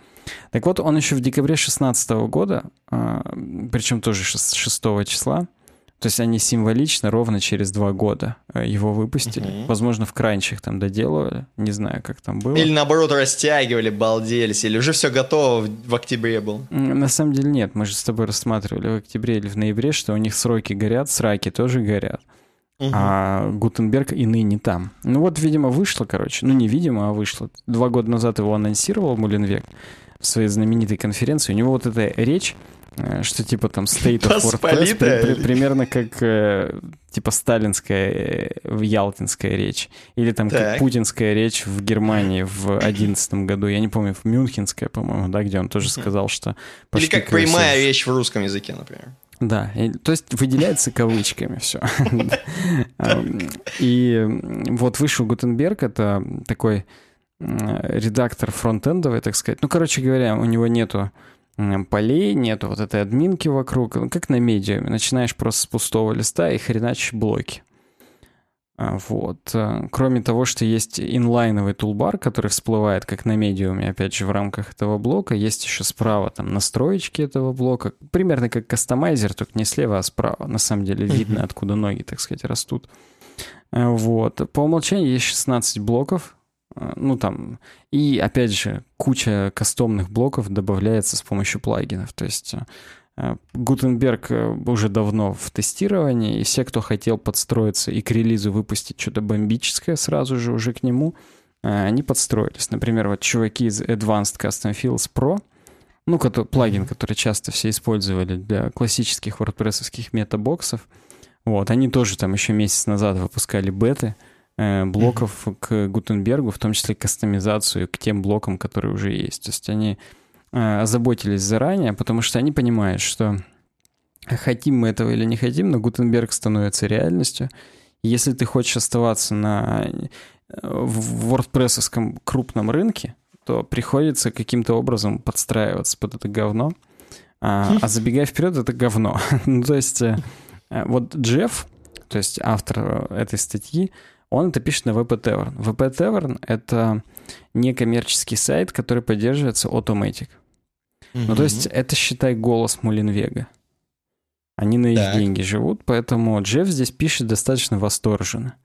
Так вот, он еще в декабре 2016 года, а, причем тоже 6 числа, то есть они символично ровно через два года э, его выпустили. Угу. Возможно, в кранчах там доделывали. Не знаю, как там было.
Или наоборот растягивали, балделись. Или уже все готово в октябре было.
На самом деле нет. Мы же с тобой рассматривали в октябре или в ноябре, что у них сроки горят, сраки тоже горят. Угу. А Гутенберг и ныне там. Ну вот, видимо, вышло, короче. Ну, не видимо, а вышло. Два года назад его анонсировал Мулинвек в своей знаменитой конференции. У него вот эта речь что типа там State of WordPress при, при, примерно как э, типа сталинская э, ялтинская речь. Или там так. как путинская речь в Германии в одиннадцатом году. Я не помню, в Мюнхенская, по-моему, да, где он тоже сказал, что...
Или как прямая речь в русском языке, например.
Да, и, то есть выделяется кавычками все. И вот вышел Гутенберг, это такой редактор фронтендовый, так сказать. Ну, короче говоря, у него нету полей, нету вот этой админки вокруг. Ну, как на медиуме. Начинаешь просто с пустого листа и хреначишь блоки. А, вот. Э, кроме того, что есть инлайновый тулбар, который всплывает как на медиуме, опять же, в рамках этого блока, есть еще справа там настроечки этого блока, примерно как кастомайзер, только не слева, а справа. На самом деле видно, откуда ноги, так сказать, растут. Э, вот. По умолчанию есть 16 блоков, ну там, и опять же, куча кастомных блоков добавляется с помощью плагинов. То есть Гутенберг э, уже давно в тестировании, и все, кто хотел подстроиться и к релизу выпустить что-то бомбическое сразу же уже к нему, э, они подстроились. Например, вот чуваки из Advanced Custom Fields Pro, ну, который, плагин, который часто все использовали для классических WordPress метабоксов, вот, они тоже там еще месяц назад выпускали беты э, блоков к Гутенбергу, в том числе кастомизацию к тем блокам, которые уже есть. То есть они Э, озаботились заранее, потому что они понимают, что хотим мы этого или не хотим, но Гутенберг становится реальностью. если ты хочешь оставаться на э, в WordPress крупном рынке, то приходится каким-то образом подстраиваться под это говно. А, а забегая вперед, это говно. ну, то есть, э, вот Джефф, то есть автор этой статьи, он это пишет на WP Tavern. WP Tavern — это некоммерческий сайт, который поддерживается Automatic. Mm-hmm. Ну, то есть это, считай, голос Мулинвега. Они на их так. деньги живут, поэтому Джефф здесь пишет достаточно восторженно.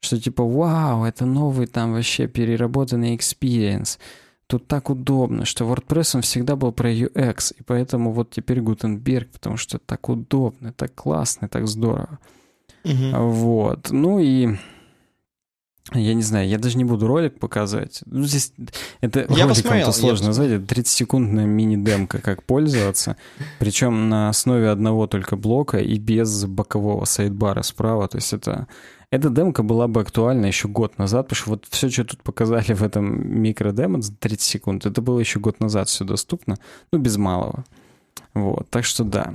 Что типа, вау, это новый там вообще переработанный experience. Тут так удобно, что WordPress он всегда был про UX, и поэтому вот теперь Гутенберг, потому что так удобно, так классно, так здорово. Угу. Вот. Ну и я не знаю, я даже не буду ролик показывать. Ну, здесь это я роликом-то сложно назвать. Это 30-секундная мини-демка, как пользоваться. Причем на основе одного только блока и без бокового сайдбара справа. То есть это... Эта демка была бы актуальна еще год назад, потому что вот все, что тут показали в этом микродемо за 30 секунд, это было еще год назад все доступно, ну, без малого. Вот, так что да.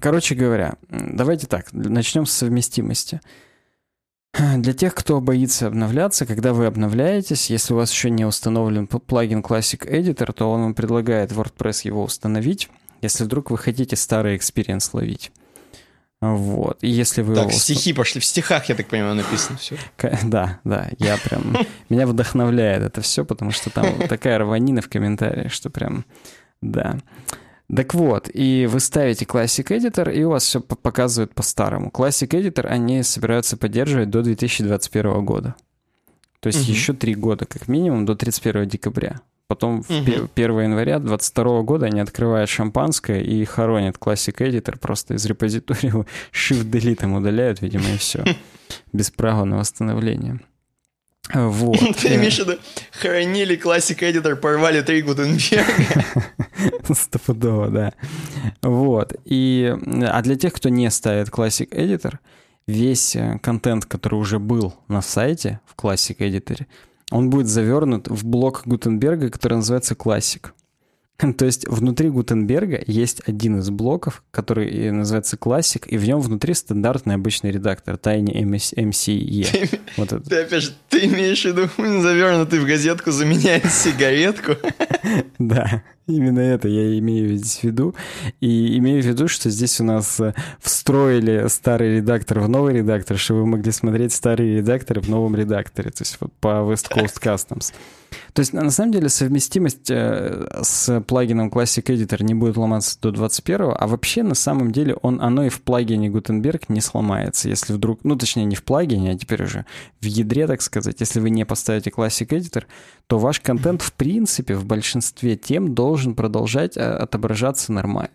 Короче говоря, давайте так, начнем с совместимости. Для тех, кто боится обновляться, когда вы обновляетесь, если у вас еще не установлен плагин Classic Editor, то он вам предлагает WordPress его установить, если вдруг вы хотите старый experience ловить. Вот. И если вы...
Так, стихи пошли. В стихах, я так понимаю, написано все.
Да, да. Я прям... Меня вдохновляет это все, потому что там такая рванина в комментариях, что прям... Да. Так вот, и вы ставите Classic Editor, и у вас все показывает по-старому. Classic Editor они собираются поддерживать до 2021 года. То есть угу. еще три года, как минимум, до 31 декабря. Потом угу. в 1 января 2022 года они открывают шампанское и хоронят Classic Editor просто из репозитория Shift-Delete удаляют, видимо, и все. Без права на восстановление. Вот.
Ты имеешь в виду, хоронили Classic Editor, порвали три Гутенберга?
Стопудово, да. Вот. И, а для тех, кто не ставит Classic Editor, весь э, контент, который уже был на сайте в Classic Editor, он будет завернут в блок Гутенберга, который называется Classic. То есть внутри Гутенберга есть один из блоков, который называется Classic, и в нем внутри стандартный обычный редактор Tiny MCE.
Ты, вот это. ты опять же, ты имеешь в виду завернутый в газетку заменяет сигаретку?
Да, именно это я имею в виду. И имею в виду, что здесь у нас э, встроили старый редактор в новый редактор, чтобы вы могли смотреть старые редакторы в новом редакторе, то есть вот по West Coast Customs. То есть, на самом деле, совместимость э, с плагином Classic Editor не будет ломаться до 21 а вообще, на самом деле, он, оно и в плагине Gutenberg не сломается, если вдруг, ну, точнее, не в плагине, а теперь уже в ядре, так сказать, если вы не поставите Classic Editor, то ваш контент, в принципе, в большинстве тем должен продолжать э, отображаться нормально.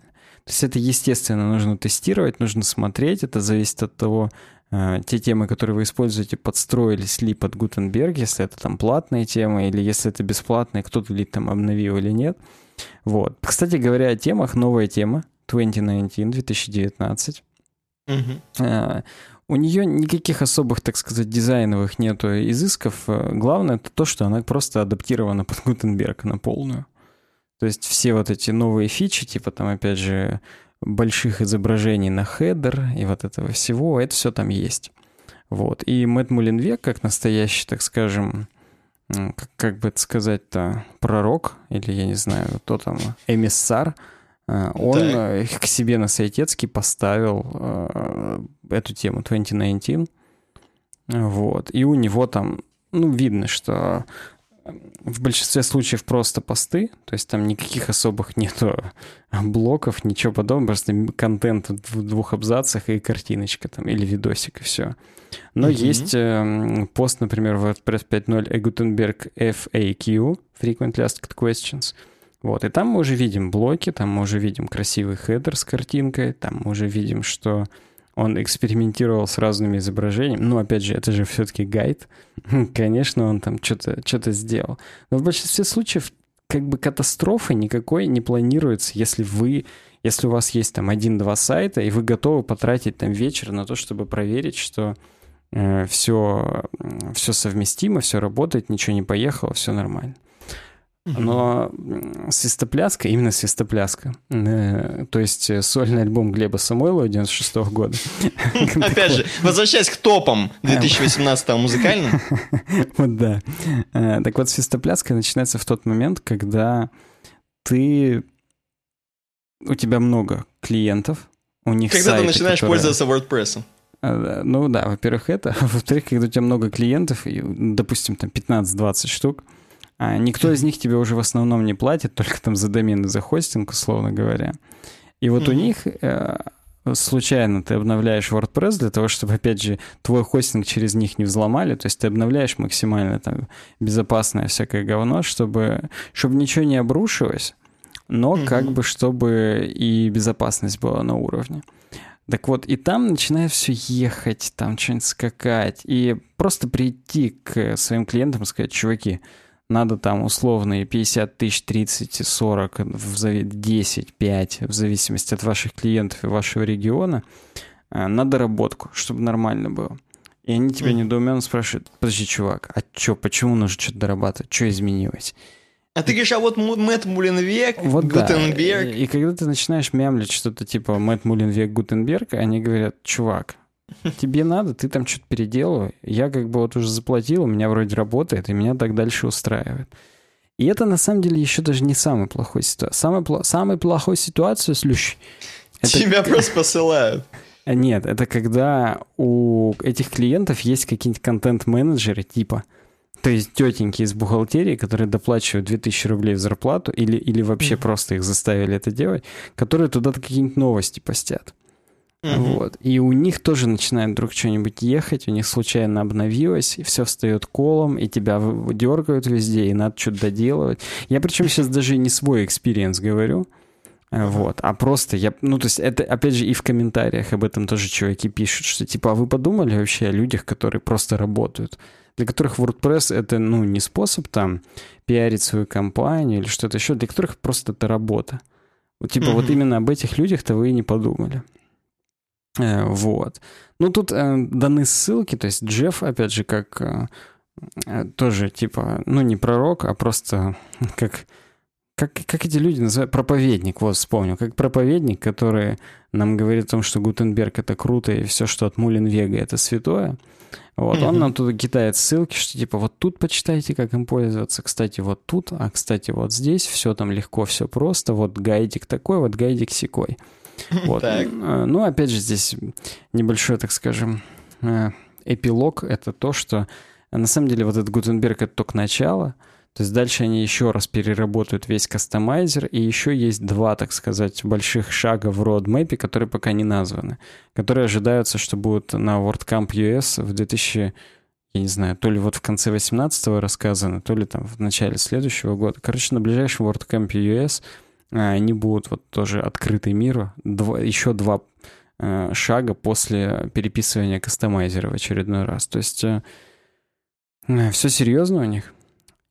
То есть это, естественно, нужно тестировать, нужно смотреть, это зависит от того, те темы, которые вы используете, подстроились ли под Гутенберг, если это там платные темы, или если это бесплатные, кто-то ли там обновил или нет. Вот. Кстати говоря о темах, новая тема 2019, 2019. Угу. У нее никаких особых, так сказать, дизайновых нету изысков. Э, главное это то, что она просто адаптирована под Гутенберг на полную. То есть все вот эти новые фичи, типа там опять же больших изображений на хедер и вот этого всего, это все там есть. Вот. И Мэтт Мулинвек, как настоящий, так скажем, как, как бы это сказать-то, пророк, или я не знаю, кто там, эмиссар, э, он да. Э, к себе на Сайтецкий поставил э, эту тему 2019. Вот. И у него там, ну, видно, что в большинстве случаев просто посты, то есть там никаких особых нету блоков, ничего подобного, просто контент в двух абзацах и картиночка там, или видосик, и все. Но mm-hmm. есть э, пост, например, в WordPress 5.0 Gutenberg FAQ, Frequently Asked Questions, вот, и там мы уже видим блоки, там мы уже видим красивый хедер с картинкой, там мы уже видим, что он экспериментировал с разными изображениями. Ну, опять же, это же все-таки гайд. Конечно, он там что-то что сделал. Но в большинстве случаев как бы катастрофы никакой не планируется, если вы, если у вас есть там один-два сайта, и вы готовы потратить там вечер на то, чтобы проверить, что э, все, все совместимо, все работает, ничего не поехало, все нормально. Но свистопляска, именно свистопляска, э, то есть э, сольный альбом Глеба Самойлова 96 -го года.
Опять же, возвращаясь к топам 2018 музыкальным.
Вот да. Э, так вот, свистопляска начинается в тот момент, когда ты... У тебя много клиентов, у них
Когда ты начинаешь пользоваться WordPress.
Ну да, во-первых, это. Во-вторых, когда у тебя много клиентов, допустим, там 15-20 штук, а никто из них тебе уже в основном не платит, только там за домен и за хостинг, условно говоря. И вот mm-hmm. у них э, случайно ты обновляешь WordPress для того, чтобы, опять же, твой хостинг через них не взломали, то есть ты обновляешь максимально там безопасное всякое говно, чтобы, чтобы ничего не обрушилось, но mm-hmm. как бы чтобы и безопасность была на уровне. Так вот, и там начинает все ехать, там что-нибудь скакать, и просто прийти к своим клиентам и сказать, чуваки, надо там условные 50 тысяч, 30, 40, в 10, 5, в зависимости от ваших клиентов и вашего региона, э, на доработку, чтобы нормально было. И они тебя недоуменно спрашивают, подожди, чувак, а чё, почему нужно что-то дорабатывать, что изменилось?
А ты говоришь, а вот Мэтт Мулленвек, вот Гутенберг.
Да. И, и когда ты начинаешь мямлить что-то типа Мэтт Мулленвек, Гутенберг, они говорят, чувак, тебе надо, ты там что-то переделывай. Я как бы вот уже заплатил, у меня вроде работает, и меня так дальше устраивает. И это на самом деле еще даже не самая плохая ситуация. Самая, пла- самая плохая ситуация, слушай...
Это... Тебя просто посылают.
Нет, это когда у этих клиентов есть какие-нибудь контент-менеджеры типа, то есть тетеньки из бухгалтерии, которые доплачивают 2000 рублей в зарплату или, или вообще mm-hmm. просто их заставили это делать, которые туда какие-нибудь новости постят. Угу. Вот. И у них тоже начинает вдруг что-нибудь ехать, у них случайно обновилось, и все встает колом, и тебя дергают везде, и надо что-то доделывать. Я причем сейчас даже не свой experience говорю, э, вот, а просто я, ну, то есть это, опять же, и в комментариях об этом тоже чуваки пишут, что типа, а вы подумали вообще о людях, которые просто работают? Для которых WordPress это, ну, не способ там пиарить свою компанию или что-то еще, для которых просто это работа. Вот, типа, mm-hmm. вот именно об этих людях-то вы и не подумали. Э, вот. Ну, тут э, даны ссылки, то есть Джефф, опять же, как э, э, тоже, типа, ну, не пророк, а просто как, как, как эти люди называют, проповедник, вот вспомнил, как проповедник, который нам говорит о том, что Гутенберг это круто, и все, что от Мулинвега это святое. Вот, mm-hmm. он нам туда кидает ссылки, что типа вот тут почитайте, как им пользоваться, кстати, вот тут, а кстати, вот здесь, все там легко, все просто, вот гайдик такой, вот гайдик секой. Вот. Э, ну, опять же, здесь небольшой, так скажем, э, эпилог — это то, что на самом деле вот этот Гутенберг — это только начало, то есть дальше они еще раз переработают весь кастомайзер, и еще есть два, так сказать, больших шага в roadmap, которые пока не названы, которые ожидаются, что будут на WordCamp US в 2000 я не знаю, то ли вот в конце 18-го рассказано, то ли там в начале следующего года. Короче, на ближайшем WordCamp US они будут вот тоже открытый мир, два, еще два э, шага после переписывания кастомайзера в очередной раз. То есть э, э все серьезно у них.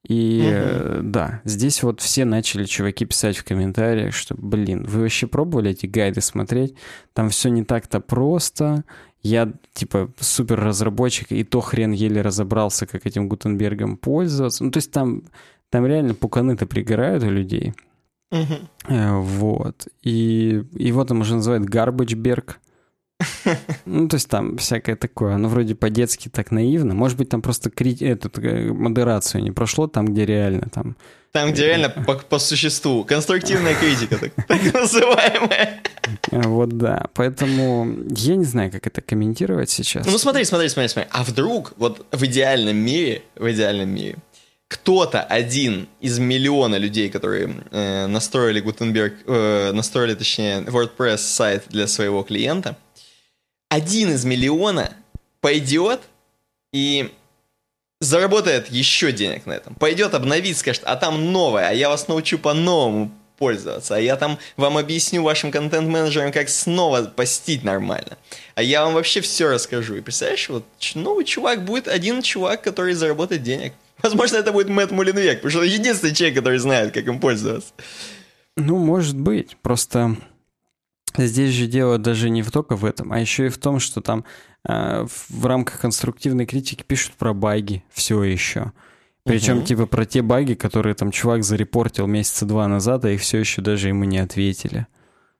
И угу. э, да, здесь вот все начали чуваки писать в комментариях, что, блин, вы вообще пробовали эти гайды смотреть? Там все не так-то просто. Я, типа, супер разработчик, и то хрен еле разобрался, как этим Гутенбергом пользоваться. Ну, то есть там, там реально пуканы-то пригорают у людей.
Угу.
Вот. И его там уже называют Гарбачберг. Ну, то есть там всякое такое. Оно вроде по-детски так наивно. Может быть, там просто кри... эту, э, модерацию не прошло, там, где реально там...
Там, где реально по, по существу. Конструктивная критика, так, так называемая.
Э, вот да. Поэтому я не знаю, как это комментировать сейчас.
Ну, смотри, смотри, смотри, смотри. А вдруг вот в идеальном мире, в идеальном мире, кто-то один из миллиона людей, которые э, настроили Gutenberg, э, настроили, точнее, WordPress сайт для своего клиента, один из миллиона пойдет и заработает еще денег на этом. Пойдет обновить, скажет, а там новое, а я вас научу по-новому пользоваться, а я там вам объясню вашим контент-менеджерам, как снова постить нормально. А я вам вообще все расскажу. И представляешь, вот новый чувак будет один чувак, который заработает денег. Возможно, это будет Мэтт Мулинвек, потому что он единственный человек, который знает, как им пользоваться.
Ну, может быть. Просто здесь же дело даже не только в этом, а еще и в том, что там э, в рамках конструктивной критики пишут про баги все еще. Причем, угу. типа, про те баги, которые там чувак зарепортил месяца два назад, а их все еще даже ему не ответили.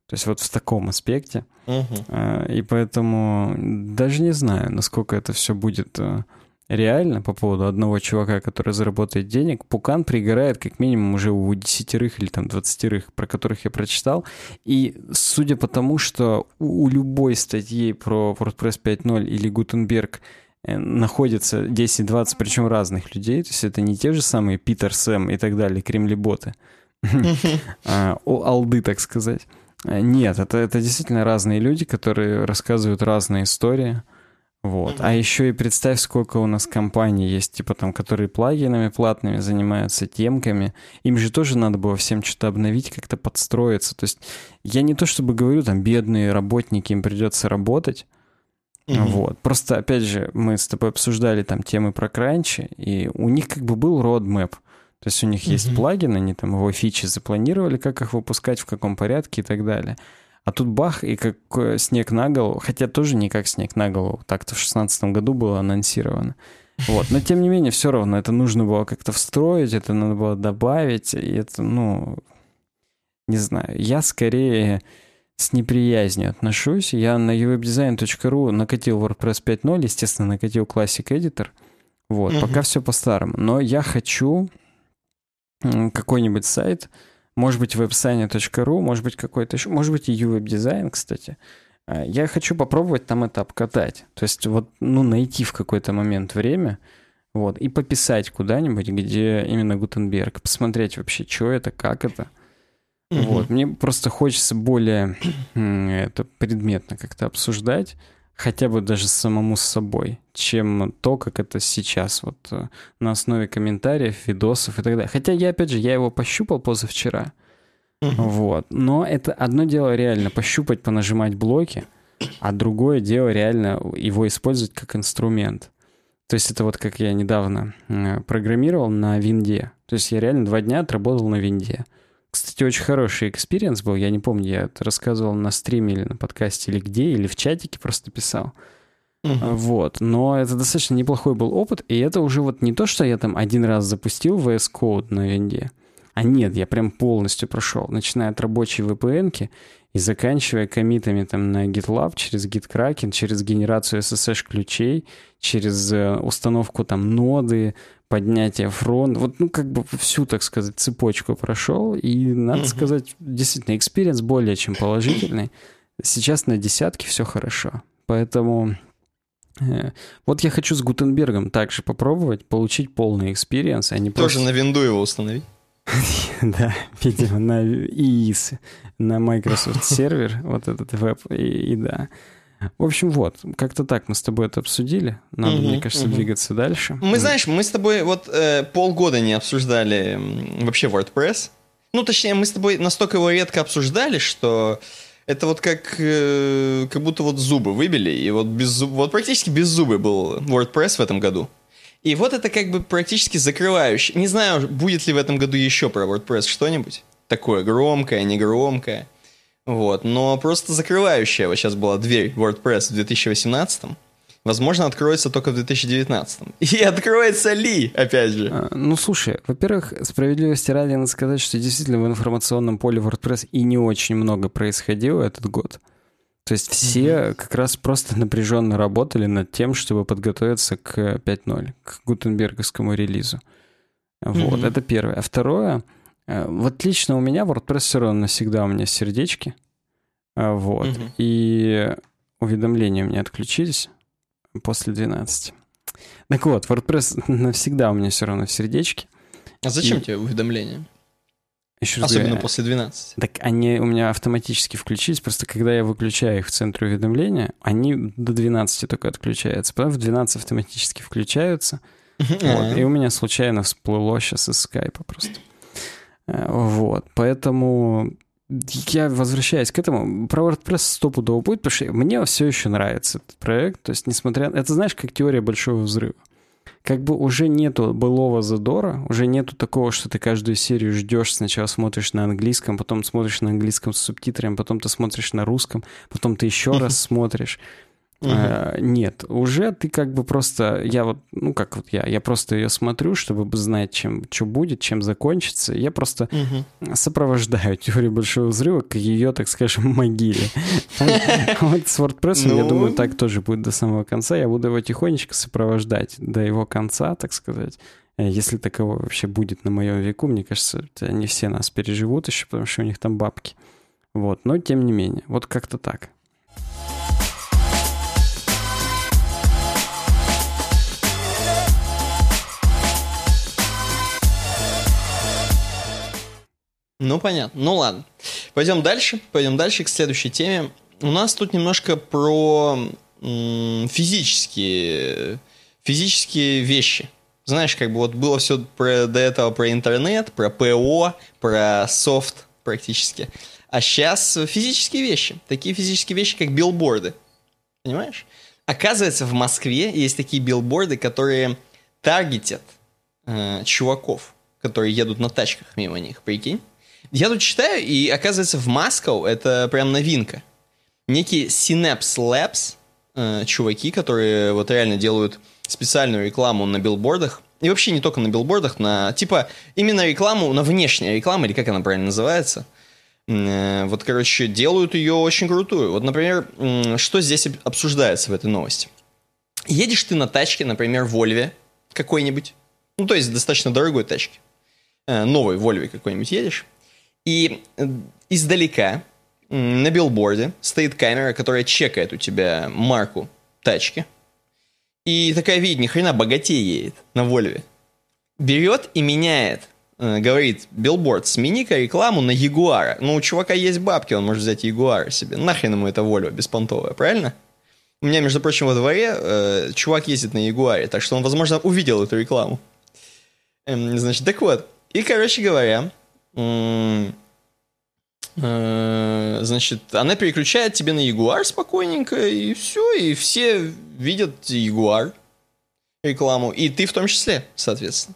То есть вот в таком аспекте. Угу. И поэтому даже не знаю, насколько это все будет э, реально по поводу одного чувака, который заработает денег, Пукан пригорает как минимум уже у десятерых или там двадцатерых, про которых я прочитал. И судя по тому, что у любой статьи про WordPress 5.0 или Гутенберг э, находится 10-20, причем разных людей, то есть это не те же самые Питер Сэм и так далее, кремлеботы, а, алды, так сказать. Э, нет, это, это действительно разные люди, которые рассказывают разные истории, вот. Mm-hmm. А еще и представь, сколько у нас компаний есть, типа там, которые плагинами платными занимаются, темками. Им же тоже надо было всем что-то обновить, как-то подстроиться. То есть я не то чтобы говорю, там, бедные работники, им придется работать. Mm-hmm. Вот. Просто, опять же, мы с тобой обсуждали там темы про кранчи, и у них как бы был roadmap. То есть у них mm-hmm. есть плагин, они там его фичи запланировали, как их выпускать, в каком порядке и так далее. А тут бах, и как снег на голову, хотя тоже не как снег на голову, так-то в шестнадцатом году было анонсировано. Вот. Но тем не менее, все равно это нужно было как-то встроить, это надо было добавить, и это, ну, не знаю, я скорее с неприязнью отношусь. Я на uwebdesign.ru накатил WordPress 5.0, естественно, накатил Classic Editor. Вот, угу. пока все по-старому. Но я хочу какой-нибудь сайт, может быть, websign.ru, может быть, какой-то еще, может быть, и uweb кстати. А, я хочу попробовать там это обкатать. То есть вот, ну, найти в какой-то момент время, вот, и пописать куда-нибудь, где именно Гутенберг, посмотреть вообще, что это, как это. Угу. Вот, мне просто хочется более это предметно как-то обсуждать, хотя бы даже самому с собой, чем то, как это сейчас, вот э, на основе комментариев, видосов и так далее. Хотя я, опять же, я его пощупал позавчера, uh вот. Но это одно дело реально пощупать, понажимать блоки, а другое дело реально его использовать как инструмент. То есть это вот как я недавно э, программировал на винде. То есть я реально два дня отработал на винде. Кстати, очень хороший experience был. Я не помню, я это рассказывал на стриме или на подкасте, или где, или в чатике просто писал. Uh-huh. Вот. Но это достаточно неплохой был опыт, и это уже вот не то, что я там один раз запустил VS Code на винде, а нет, я прям полностью прошел, начиная от рабочей VPN и заканчивая коммитами там на GitLab через GitKraken, через генерацию SSH-ключей, через э, установку там ноды, поднятие фронт, вот, ну, как бы всю, так сказать, цепочку прошел, и, надо mm-hmm. сказать, действительно, experience более чем положительный. Сейчас на десятке все хорошо. Поэтому э, вот я хочу с Гутенбергом также попробовать, получить полный experience, а не
Тоже просто... на винду его установить?
Да, видимо, на IIS, на Microsoft сервер, вот этот веб, и, и да. В общем, вот, как-то так мы с тобой это обсудили. Надо, угу, мне кажется, угу. двигаться дальше.
Мы, знаешь, мы с тобой вот э, полгода не обсуждали вообще WordPress. Ну, точнее, мы с тобой настолько его редко обсуждали, что это вот как, э, как будто вот зубы выбили, и вот, без зуб, вот практически без зубы был WordPress в этом году. И вот это как бы практически закрывающий. Не знаю, будет ли в этом году еще про WordPress что-нибудь такое громкое, негромкое. Вот, но просто закрывающая вот сейчас была дверь WordPress в 2018 Возможно, откроется только в 2019. И откроется ли, опять же? А,
ну, слушай, во-первых, справедливости ради надо сказать, что действительно в информационном поле WordPress и не очень много происходило этот год. То есть все mm-hmm. как раз просто напряженно работали над тем, чтобы подготовиться к 5.0, к гутенберговскому релизу. Вот, mm-hmm. это первое. А второе, э, вот лично у меня WordPress все равно навсегда у меня сердечки. А, вот. Mm-hmm. И уведомления у меня отключились после 12. Так вот, WordPress навсегда у меня все равно в сердечке.
А зачем и... тебе уведомления? Еще раз Особенно говоря, после 12.
Так они у меня автоматически включились, просто когда я выключаю их в центре уведомления, они до 12 только отключаются. Потом в 12 автоматически включаются. Вот, и у меня случайно всплыло сейчас из скайпа просто. Э, вот, поэтому я возвращаюсь к этому. Про WordPress стопудово будет, потому что мне все еще нравится этот проект. То есть, несмотря... Это, знаешь, как теория большого взрыва. Как бы уже нету былого задора, уже нету такого, что ты каждую серию ждешь, сначала смотришь на английском, потом смотришь на английском с субтитрами, потом ты смотришь на русском, потом ты еще раз смотришь. Угу. А, нет, уже ты как бы просто, я вот, ну как вот я, я просто ее смотрю, чтобы знать, чем, что будет, чем закончится. Я просто угу. сопровождаю теорию большого взрыва к ее, так скажем, могиле. Вот с WordPress, я думаю, ну. так тоже будет до самого конца. Я буду его тихонечко сопровождать до его конца, так сказать. Э, если таково вообще будет на моем веку, мне кажется, не все нас переживут еще, потому что у них там бабки. Вот, но тем не менее, вот как-то так.
Ну, понятно. Ну, ладно. Пойдем дальше. Пойдем дальше к следующей теме. У нас тут немножко про физические, физические вещи. Знаешь, как бы вот было все про, до этого про интернет, про ПО, про софт практически. А сейчас физические вещи. Такие физические вещи, как билборды. Понимаешь? Оказывается, в Москве есть такие билборды, которые таргетят э, чуваков, которые едут на тачках мимо них, прикинь? Я тут читаю, и оказывается, в Москву это прям новинка. Некие Synapse Labs, э, чуваки, которые вот реально делают специальную рекламу на билбордах, и вообще не только на билбордах, на типа именно рекламу, на внешняя реклама, или как она правильно называется. Э, вот, короче, делают ее очень крутую. Вот, например, что здесь обсуждается в этой новости? Едешь ты на тачке, например, в Вольве какой-нибудь, ну, то есть достаточно дорогой тачке, э, новой Вольве какой-нибудь едешь, и э, издалека на билборде стоит камера, которая чекает у тебя марку тачки. И такая видит, ни хрена богатей едет на Вольве. Берет и меняет, э, говорит, билборд, смени-ка рекламу на Ягуара. Ну, у чувака есть бабки, он может взять Ягуара себе. Нахрен ему это Вольво беспонтовая, правильно? У меня, между прочим, во дворе э, чувак ездит на Ягуаре, так что он, возможно, увидел эту рекламу. Эм, значит, так вот. И, короче говоря, значит, она переключает тебе на Ягуар спокойненько, и все, и все видят Ягуар рекламу, и ты в том числе, соответственно.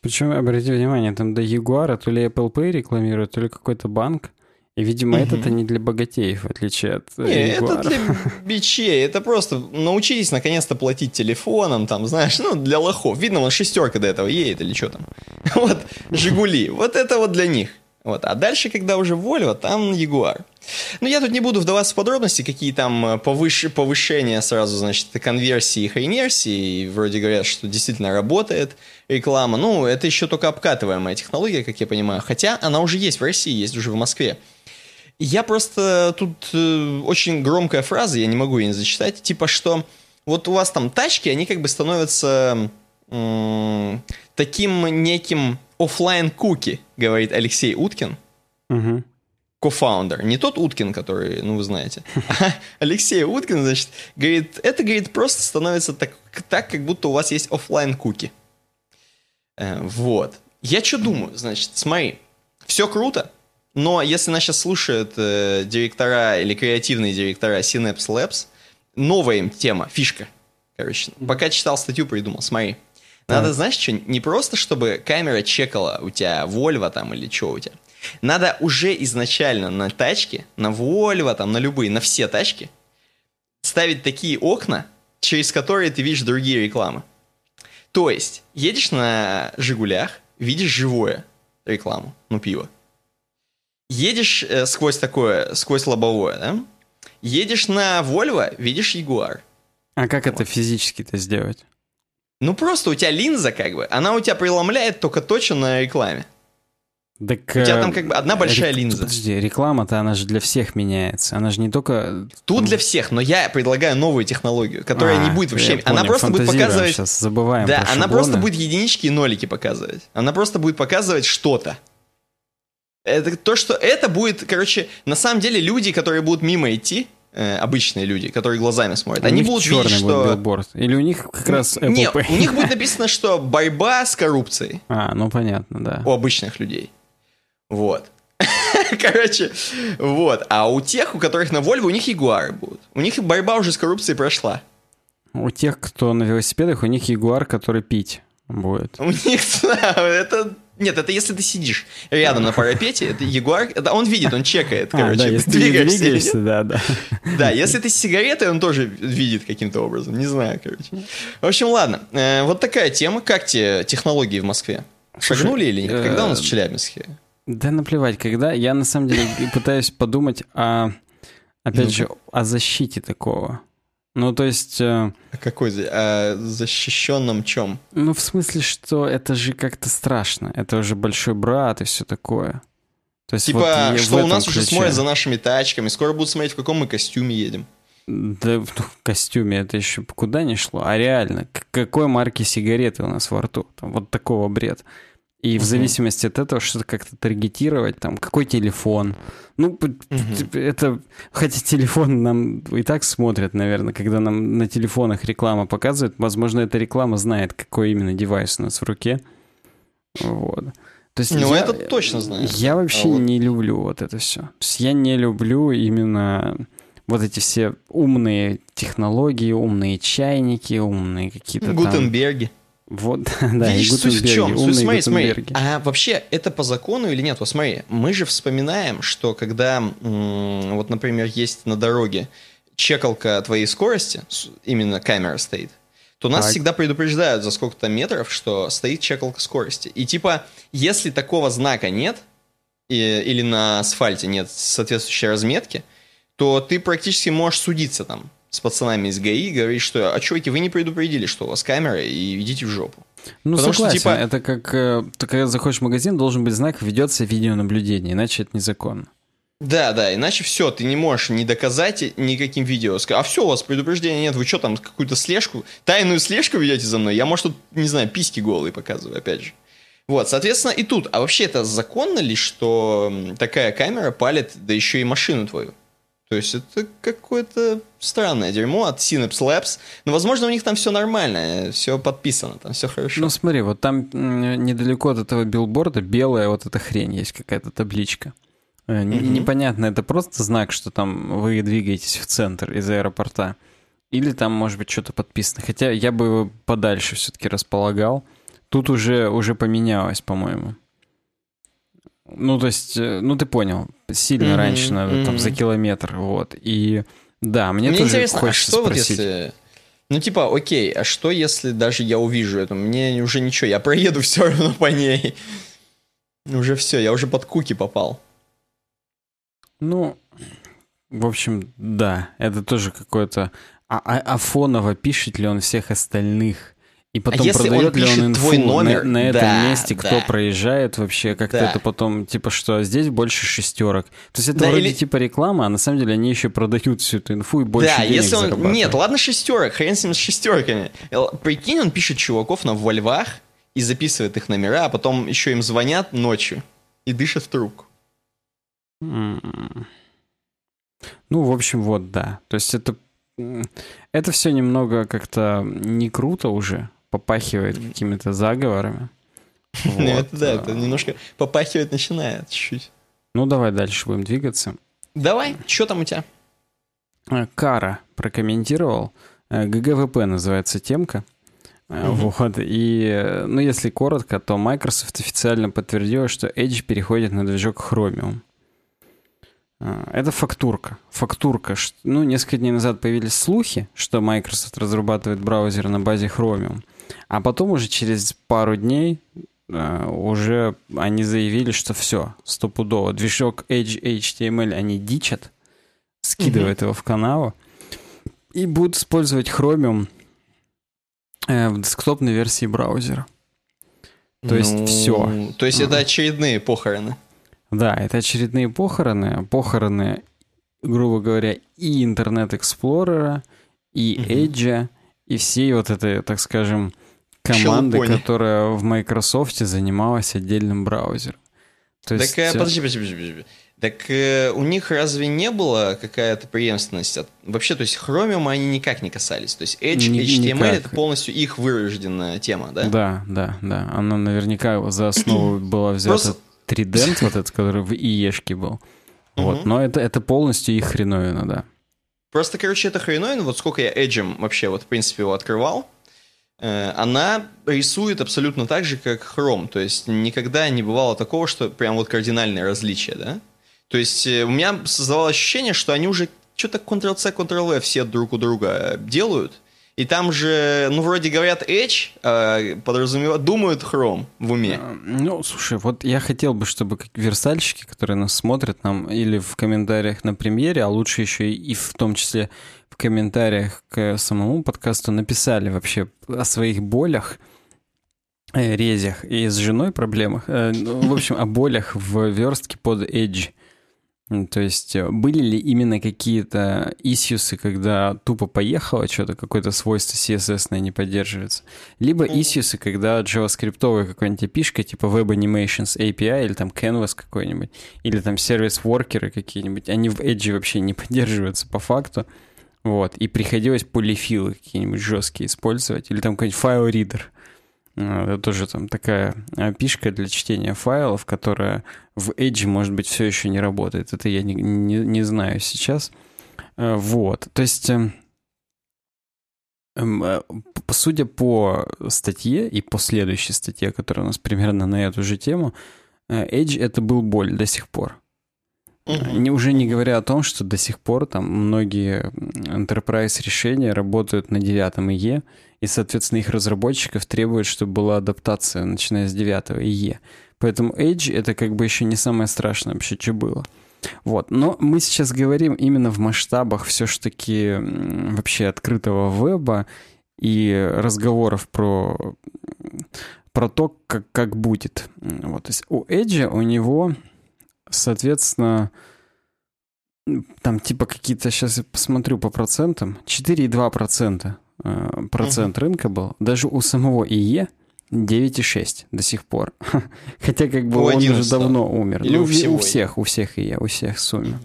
Причем, обрати внимание, там до Ягуара то ли Apple Pay рекламирует, то ли какой-то банк. И, видимо, угу. это-то не для богатеев, в отличие от
э, Не, Ягуара. это для бичей. Это просто научитесь наконец-то платить телефоном, там, знаешь, ну, для лохов. Видно, вон шестерка до этого едет или что там. Вот, Жигули. Вот это вот для них. Вот. А дальше, когда уже Volvo, там Ягуар. Ну, я тут не буду вдаваться в подробности, какие там э, повыш... повышения сразу, значит, конверсии и хренерсии. И вроде говорят, что действительно работает реклама. Ну, это еще только обкатываемая технология, как я понимаю. Хотя она уже есть в России, есть уже в Москве. Я просто тут э, очень громкая фраза, я не могу ее не зачитать, типа что вот у вас там тачки, они как бы становятся э, таким неким офлайн куки, говорит Алексей Уткин. Угу. Кофаундер. Не тот Уткин, который, ну, вы знаете. А Алексей Уткин, значит, говорит, это, говорит, просто становится так, так как будто у вас есть офлайн куки. Э, вот. Я что думаю, значит, смотри, все круто, но если нас сейчас слушают э, директора или креативные директора Synapse Labs, новая им тема, фишка. Короче, пока читал статью, придумал. Смотри. Надо, знаешь, что, не просто, чтобы камера чекала у тебя Volvo там или что у тебя. Надо уже изначально на тачке, на Volvo, там, на любые, на все тачки, ставить такие окна, через которые ты видишь другие рекламы. То есть, едешь на Жигулях, видишь живое рекламу, ну, пиво едешь э, сквозь такое, сквозь лобовое, да? Едешь на Volvo, видишь Jaguar.
А как это физически-то сделать?
Ну просто у тебя линза как бы, она у тебя преломляет только точно на рекламе.
Так,
у тебя там как бы одна большая
рек...
линза.
Подожди, реклама-то она же для всех меняется. Она же не только...
Тут для всех, но я предлагаю новую технологию, которая
а,
не будет вообще...
Понял,
она просто будет показывать...
Сейчас забываем
Да, она
шаблоны.
просто будет единички и нолики показывать. Она просто будет показывать что-то. Это то, что это будет, короче, на самом деле люди, которые будут мимо идти, э, обычные люди, которые глазами смотрят,
у
они будут видеть,
будет
что...
билборд. Или у них как раз Apple
Нет,
Pay.
у них будет написано, что борьба с коррупцией
А, ну понятно, да.
у обычных людей. Вот. Короче, вот. А у тех, у которых на Volvo, у них ягуары будут. У них борьба уже с коррупцией прошла.
У тех, кто на велосипедах, у них ягуар, который пить будет.
У них, это... Нет, это если ты сидишь рядом на парапете, это ягуар, это он видит, он чекает, короче,
а, да, если
ты двигаешься. или
двигаешься, да, да.
Да, если ты с сигаретой, он тоже видит каким-то образом. Не знаю, короче. В общем, ладно. Э, Вот такая тема. Как тебе технологии в Москве? Шагнули или нет? Когда у нас в
э,
Челябинске?
Да наплевать, когда. Я на самом деле пытаюсь подумать о, опять
Ну-ка.
же, о защите такого. Ну, то есть, э,
А Какой? О защищенном чем?
ну, в смысле, что это же как-то страшно. Это уже большой брат и все такое. То есть,
Типа,
вот
что у нас уже
ключе.
смотрят за нашими тачками, скоро будут смотреть, в каком мы костюме едем.
Да, в костюме это еще куда не шло. А реально, к- какой марки сигареты у нас во рту? Там вот такого бред. И в
Мгм.
зависимости от этого что-то как-то таргетировать, там, какой телефон. Ну, п- это... Хотя телефон нам и так смотрят, наверное, когда нам на телефонах реклама показывает. Возможно, эта реклама знает, какой именно девайс у нас в руке. Вот. То есть
Ну,
я-
это точно знает.
Я вообще
А вот-
не люблю вот это все. То есть я не люблю именно вот эти все умные технологии, умные чайники, умные какие-то.
Гутенберги.
Вот, да, и
Видишь, суть в чем? Суть,
умные
смотри, смотри.
Гутенберги.
А вообще, это по закону или нет? Вот смотри, мы же вспоминаем, что когда, вот, например, есть на дороге чекалка твоей скорости, именно камера стоит, то нас
Так.
всегда предупреждают за сколько-то метров, что стоит чекалка скорости. И типа, если такого знака нет, и- или на асфальте нет соответствующей разметки, то ты практически можешь судиться там с пацанами из ГАИ, говорить, что, а чуваки, вы не предупредили, что у вас камера, и идите в жопу.
Ну,
потому что,
согласен,
типа-
это как... э, Ты когда заходишь в магазин, должен быть знак «Ведется видеонаблюдение», иначе это незаконно.
Да, да, иначе все, ты не можешь не доказать никаким видео. А все, у вас предупреждения нет, вы что там, какую-то слежку, тайную слежку ведете за мной? Я, может, тут, не знаю, письки голые показываю, опять же. Вот, соответственно, и тут. А вообще это законно ли, что такая камера палит, да еще и машину твою? То есть это какое-то странное дерьмо от Synapse Labs. Но, возможно, у них там все нормально, все подписано, там все хорошо.
Ну, смотри, вот там недалеко от этого билборда белая вот эта хрень есть, какая-то табличка.
Мгм.
Непонятно, это просто знак, что там вы двигаетесь в центр из аэропорта. Или там, может быть, что-то подписано. Хотя я бы его подальше все-таки располагал. Тут уже, уже поменялось, по-моему. Ну, то есть, э, ну ты понял, сильно
Мгм,
раньше надо, там, за километр, вот. И да, мне,
Мне
тоже
интересно, а
хочется
что вот
спросить.
если... Ну, типа, окей, а что если даже я увижу это? Мне уже ничего, я проеду все равно по ней. Уже все, я уже под куки попал.
Ну, в общем, да, это тоже какое-то... А, а, а фоново пишет ли он всех остальных? И потом
если он
продает ли
пишет
он инфу
твой
на-
номер,
на, этом
да,
месте, кто
да.
проезжает вообще, как-то
Да.
это потом, типа, что здесь больше шестерок. То есть это
Да,
вроде
или-
типа реклама, а на самом деле они еще продают всю эту инфу и больше
да,
денег
если он... Нет, ладно шестерок, хрен с ним с шестерками. Прикинь, он пишет чуваков на во львах и записывает их номера, а потом еще им звонят ночью и дышат в трубку.
Ну, в общем, вот, да. То есть это, это все немного как-то не круто уже, попахивает какими-то заговорами.
Ну,
Вот,
это да,
а.
это немножко попахивать начинает чуть-чуть.
Ну, давай дальше будем двигаться.
Давай, что там у тебя?
Э, Кара прокомментировал. Э, GGWP называется темка. Э,
Мгм.
Вот. И, э, ну, если коротко, то Microsoft официально подтвердила, что Edge переходит на движок Chromium. Это фактурка. Фактурка. Ну, несколько дней назад появились слухи, что Microsoft разрабатывает браузер на базе Chromium. А потом уже через пару дней э, уже они заявили, что все, стопудово. Движок EdgeHTML они дичат. скидывает его в канаву и будут использовать Chromium э, в десктопной версии браузера. То есть
Ну,
все.
То есть это очередные похороны.
Да, это очередные похороны. Похороны, грубо говоря, и Интернет Эксплорера, и
Мгм.
Edge, и всей вот этой, так скажем, команды,
Щелкони.
которая в Microsoft занималась отдельным браузером. То
Так,
есть,
э,
э,
подожди, подожди, подожди, подожди. Так э, у них разве не было какая-то преемственность? От... Вообще, то есть Chromium они никак не касались. То есть Edge,
Ни-
HTML
никак.
это полностью их вырожденная тема, да?
Да, да, да. Она наверняка за основу была взята
Просто-
Trident, вот этот, который в ИЕшке был. Вот, но это, это полностью их хреновина, да.
Просто, короче, это хреновина. Вот сколько я Edge вообще, вот, в принципе, его открывал, э, она рисует абсолютно так же, как Chrome. То есть никогда не бывало такого, что прям вот кардинальное различие, да? То есть э, у меня создавалось ощущение, что они уже что-то Ctrl-C, Ctrl-V все друг у друга делают. И там же, ну, вроде говорят Edge, а подразумевают, думают Chrome в уме.
Э, Ну, слушай, вот я хотел бы, чтобы как версальщики, которые нас смотрят нам или в комментариях на премьере, а лучше еще и в том числе в комментариях к самому подкасту написали вообще о своих болях, э, резях и с женой проблемах. Э, ну, В общем, о болях в верстке под Edge. То есть э, были ли именно какие-то исьюсы, когда тупо поехало что-то, какое-то свойство CSS не поддерживается? Либо
Мгм.
исьюсы, когда JavaScript какая-нибудь API, типа Web Animations API, или там Canvas какой-нибудь, или там сервис-воркеры какие-нибудь, они в Edge вообще не поддерживаются по факту. Вот, и приходилось полифилы какие-нибудь жесткие использовать, или там какой-нибудь файл-ридер. Это тоже там такая пишка для чтения файлов, которая в Edge, может быть, все еще не работает. Это я не, не, не знаю сейчас. Э, Вот. То есть, эм, эм, э, судя по статье и по следующей статье, которая у нас примерно на эту же тему, э, Edge это был боль до сих пор. Не, уже не говоря о том, что до сих пор там многие enterprise решения работают на девятом ИЕ, и, соответственно, их разработчиков требуют, чтобы была адаптация, начиная с девятого ИЕ. Поэтому Edge — это как бы еще не самое страшное вообще, что было. Вот. Но мы сейчас говорим именно в масштабах все-таки вообще открытого веба и разговоров про, про то, как, как будет. Вот. То есть у Edge у него, соответственно, там типа какие-то, сейчас я посмотрю по процентам, 4,2% э, процент рынка был. Даже у самого ИЕ 9,6 до сих пор. Хотя как бы
У
он уже
11,
давно умер.
Или
ну,
у всего
у всех, у всех ИЕ, у всех сумме.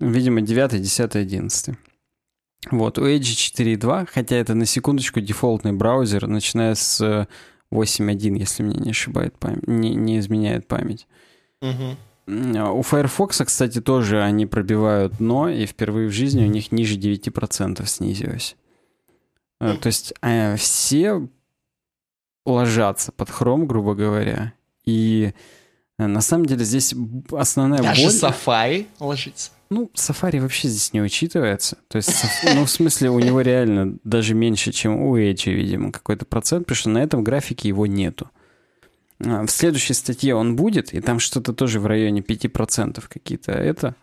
Видимо, 9, 10, 11. Вот, у Edge 4.2, хотя это на секундочку дефолтный браузер, начиная с э, 8.1, если мне не ошибает память, не, не изменяет память. А У Firefox, кстати, тоже они пробивают дно, и впервые в жизни у них ниже 9% снизилось. Э, То есть э, все ложатся под Chrome, грубо говоря, и э, на самом деле здесь основная
Даже
боль...
Safari ложится.
Ну, Safari вообще здесь не учитывается. То есть, ну, в смысле, у него реально даже меньше, чем у Edge, видимо, какой-то процент, потому что на этом графике его нету. А, В следующей статье он будет, и там что-то тоже в районе 5% какие-то это.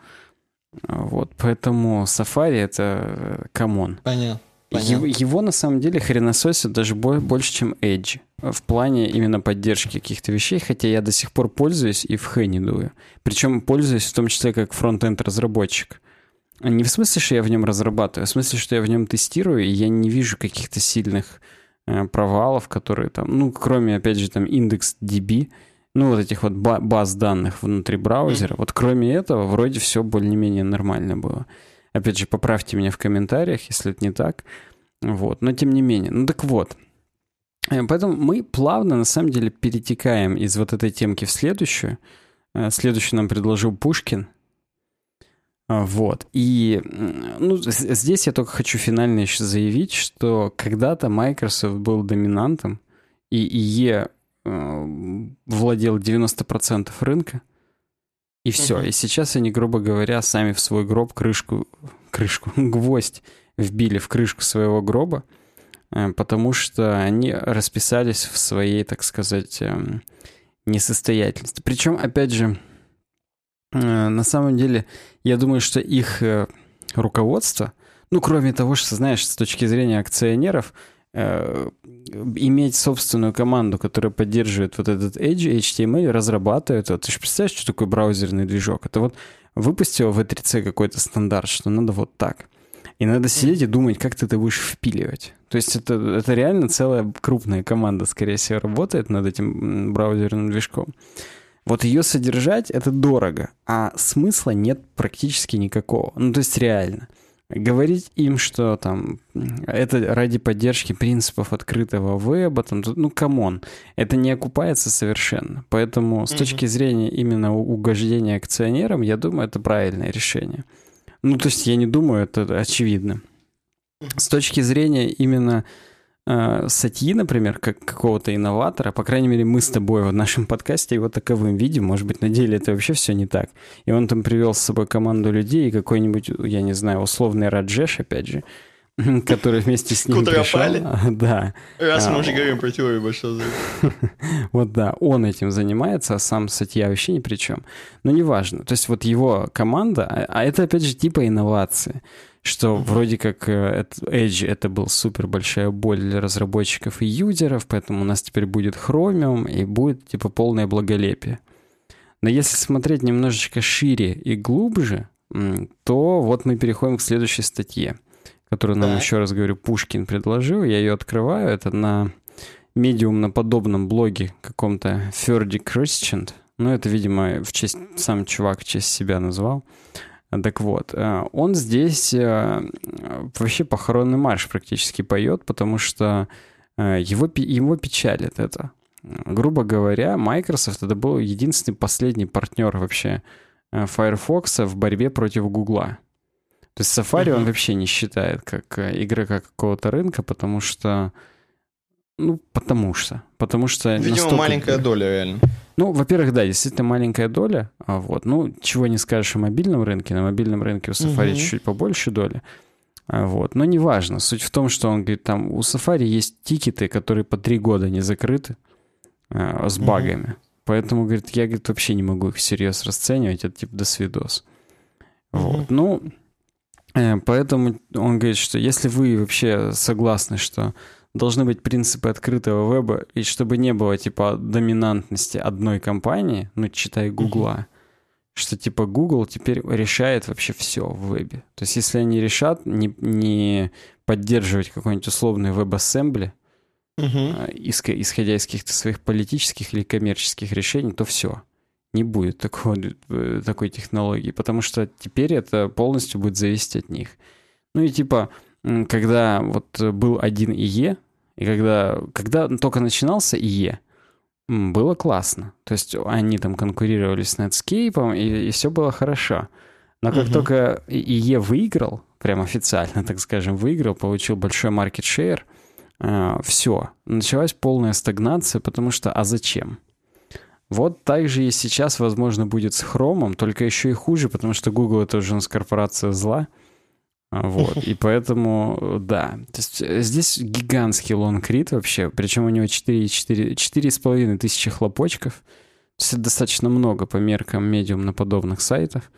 Вот, поэтому Safari это э, come on.
Понятно.
Его, его на самом деле хренососят даже бо- больше, чем Edge. В плане именно поддержки каких-то вещей, хотя я до сих пор пользуюсь и в Х не дую. Причем пользуюсь в том числе как front-end разработчик. Не в смысле, что я в нем разрабатываю, а в смысле, что я в нем тестирую, и я не вижу каких-то сильных э, провалов, которые там, ну, кроме, опять же, там, IndexedDB, ну, вот этих вот ба- баз данных внутри браузера. Вот кроме этого, вроде все более-менее нормально было. Опять же, поправьте меня в комментариях, если это не так. Вот, но тем не менее. Ну так вот. Э, Поэтому мы плавно, на самом деле, перетекаем из вот этой темки в следующую. Э, Следующую нам предложил Пушкин. А, Вот. И ну, здесь я только хочу финально еще заявить, что когда-то Microsoft был доминантом, и IE э, владел 90% рынка, и все.
Мгм.
И сейчас они, грубо говоря, сами в свой гроб крышку, крышку, гвоздь вбили в крышку своего гроба, э, потому что они расписались в своей, так сказать, эм, несостоятельности. Причем, опять же, э, на самом деле, я думаю, что их э, руководства, ну, кроме того, что, знаешь, с точки зрения акционеров, иметь собственную команду, которая поддерживает вот этот Edge, HTML, разрабатывает. Вот, ты же представляешь, что такое браузерный движок? Это вот выпустил в E3C какой-то стандарт, что надо вот так. И надо сидеть и думать, как ты это будешь впиливать. То есть это, это реально целая крупная команда, скорее всего, работает над этим браузерным движком. Вот ее содержать это дорого, а смысла нет практически никакого. Ну, то есть реально. Говорить им, что там это ради поддержки принципов открытого веба, там, ну, come on, это не окупается совершенно. Поэтому с точки зрения именно угождения акционерам, я думаю, это правильное решение. Ну, то есть я не думаю, это очевидно. С точки зрения именно э, статьи, например, как какого-то инноватора, по крайней мере, мы с тобой в нашем подкасте его таковым видим, может быть, на деле это вообще все не так. И он там привел с собой команду людей, и какой-нибудь, я не знаю, условный Раджеш, опять же, который вместе с ним пришел. Да.
Раз мы а, уже говорим про теорию большого взрыва.
Вот да, он этим занимается, а сам Сатья вообще ни при чем. Но неважно. То есть вот его команда, а, а это опять же типа инновации что вроде как э, Edge это был супер большая боль для разработчиков и юзеров, поэтому у нас теперь будет Chromium и будет типа полное благолепие. Но если смотреть немножечко шире и глубже, то вот мы переходим к следующей статье которую нам, так. еще раз говорю, Пушкин предложил. Я ее открываю. Это на медиум на подобном блоге каком-то Ферди Christian. Ну, это, видимо, в честь, сам чувак в честь себя назвал. Так вот, э, он здесь э, вообще похоронный марш практически поет, потому что э, его, его печалит это. Грубо говоря, Microsoft это был единственный последний партнер вообще Firefox в борьбе против Гугла. То есть Safari он вообще не считает как э, игрока какого-то рынка, потому что... Ну, потому что. Потому что...
Видимо, маленькая доля реально.
Ну, во-первых, да, действительно маленькая доля. А вот. Ну, чего не скажешь о мобильном рынке. На мобильном рынке у Safari uh-huh. чуть-чуть побольше доли. А вот. Но неважно. Суть в том, что он говорит, там у Safari есть тикеты, которые по три года не закрыты а, с багами. Uh-huh. Поэтому, говорит, я говорит, вообще не могу их всерьез расценивать. Это типа до свидос. Uh-huh. Вот. Ну, Э, поэтому он говорит, что если вы вообще согласны, что должны быть принципы открытого веба, и чтобы не было типа доминантности одной компании, ну, читай Гугла, что типа Google теперь решает вообще все в вебе. То есть если они решат не, не поддерживать какой-нибудь условный веб-ассембли, uh исходя из каких-то своих политических или коммерческих решений, то все не будет такого, э, такой технологии, потому что теперь это полностью будет зависеть от них. Ну и типа, когда вот был один ИЕ, и когда, когда только начинался ИЕ, было классно. То есть они там конкурировали с Netscape, и, и все было хорошо. Но как угу. только ИЕ выиграл, прям официально, так скажем, выиграл, получил большой market share, э, все, началась полная стагнация, потому что а зачем? Вот так же и сейчас, возможно, будет с Хромом, только еще и хуже, потому что Google — это уже у нас корпорация зла. Вот, и поэтому, да. То есть э, здесь гигантский лонгрид вообще, причем у него 4,5 тысячи хлопочков. То есть это достаточно много по меркам медиум на подобных сайтах.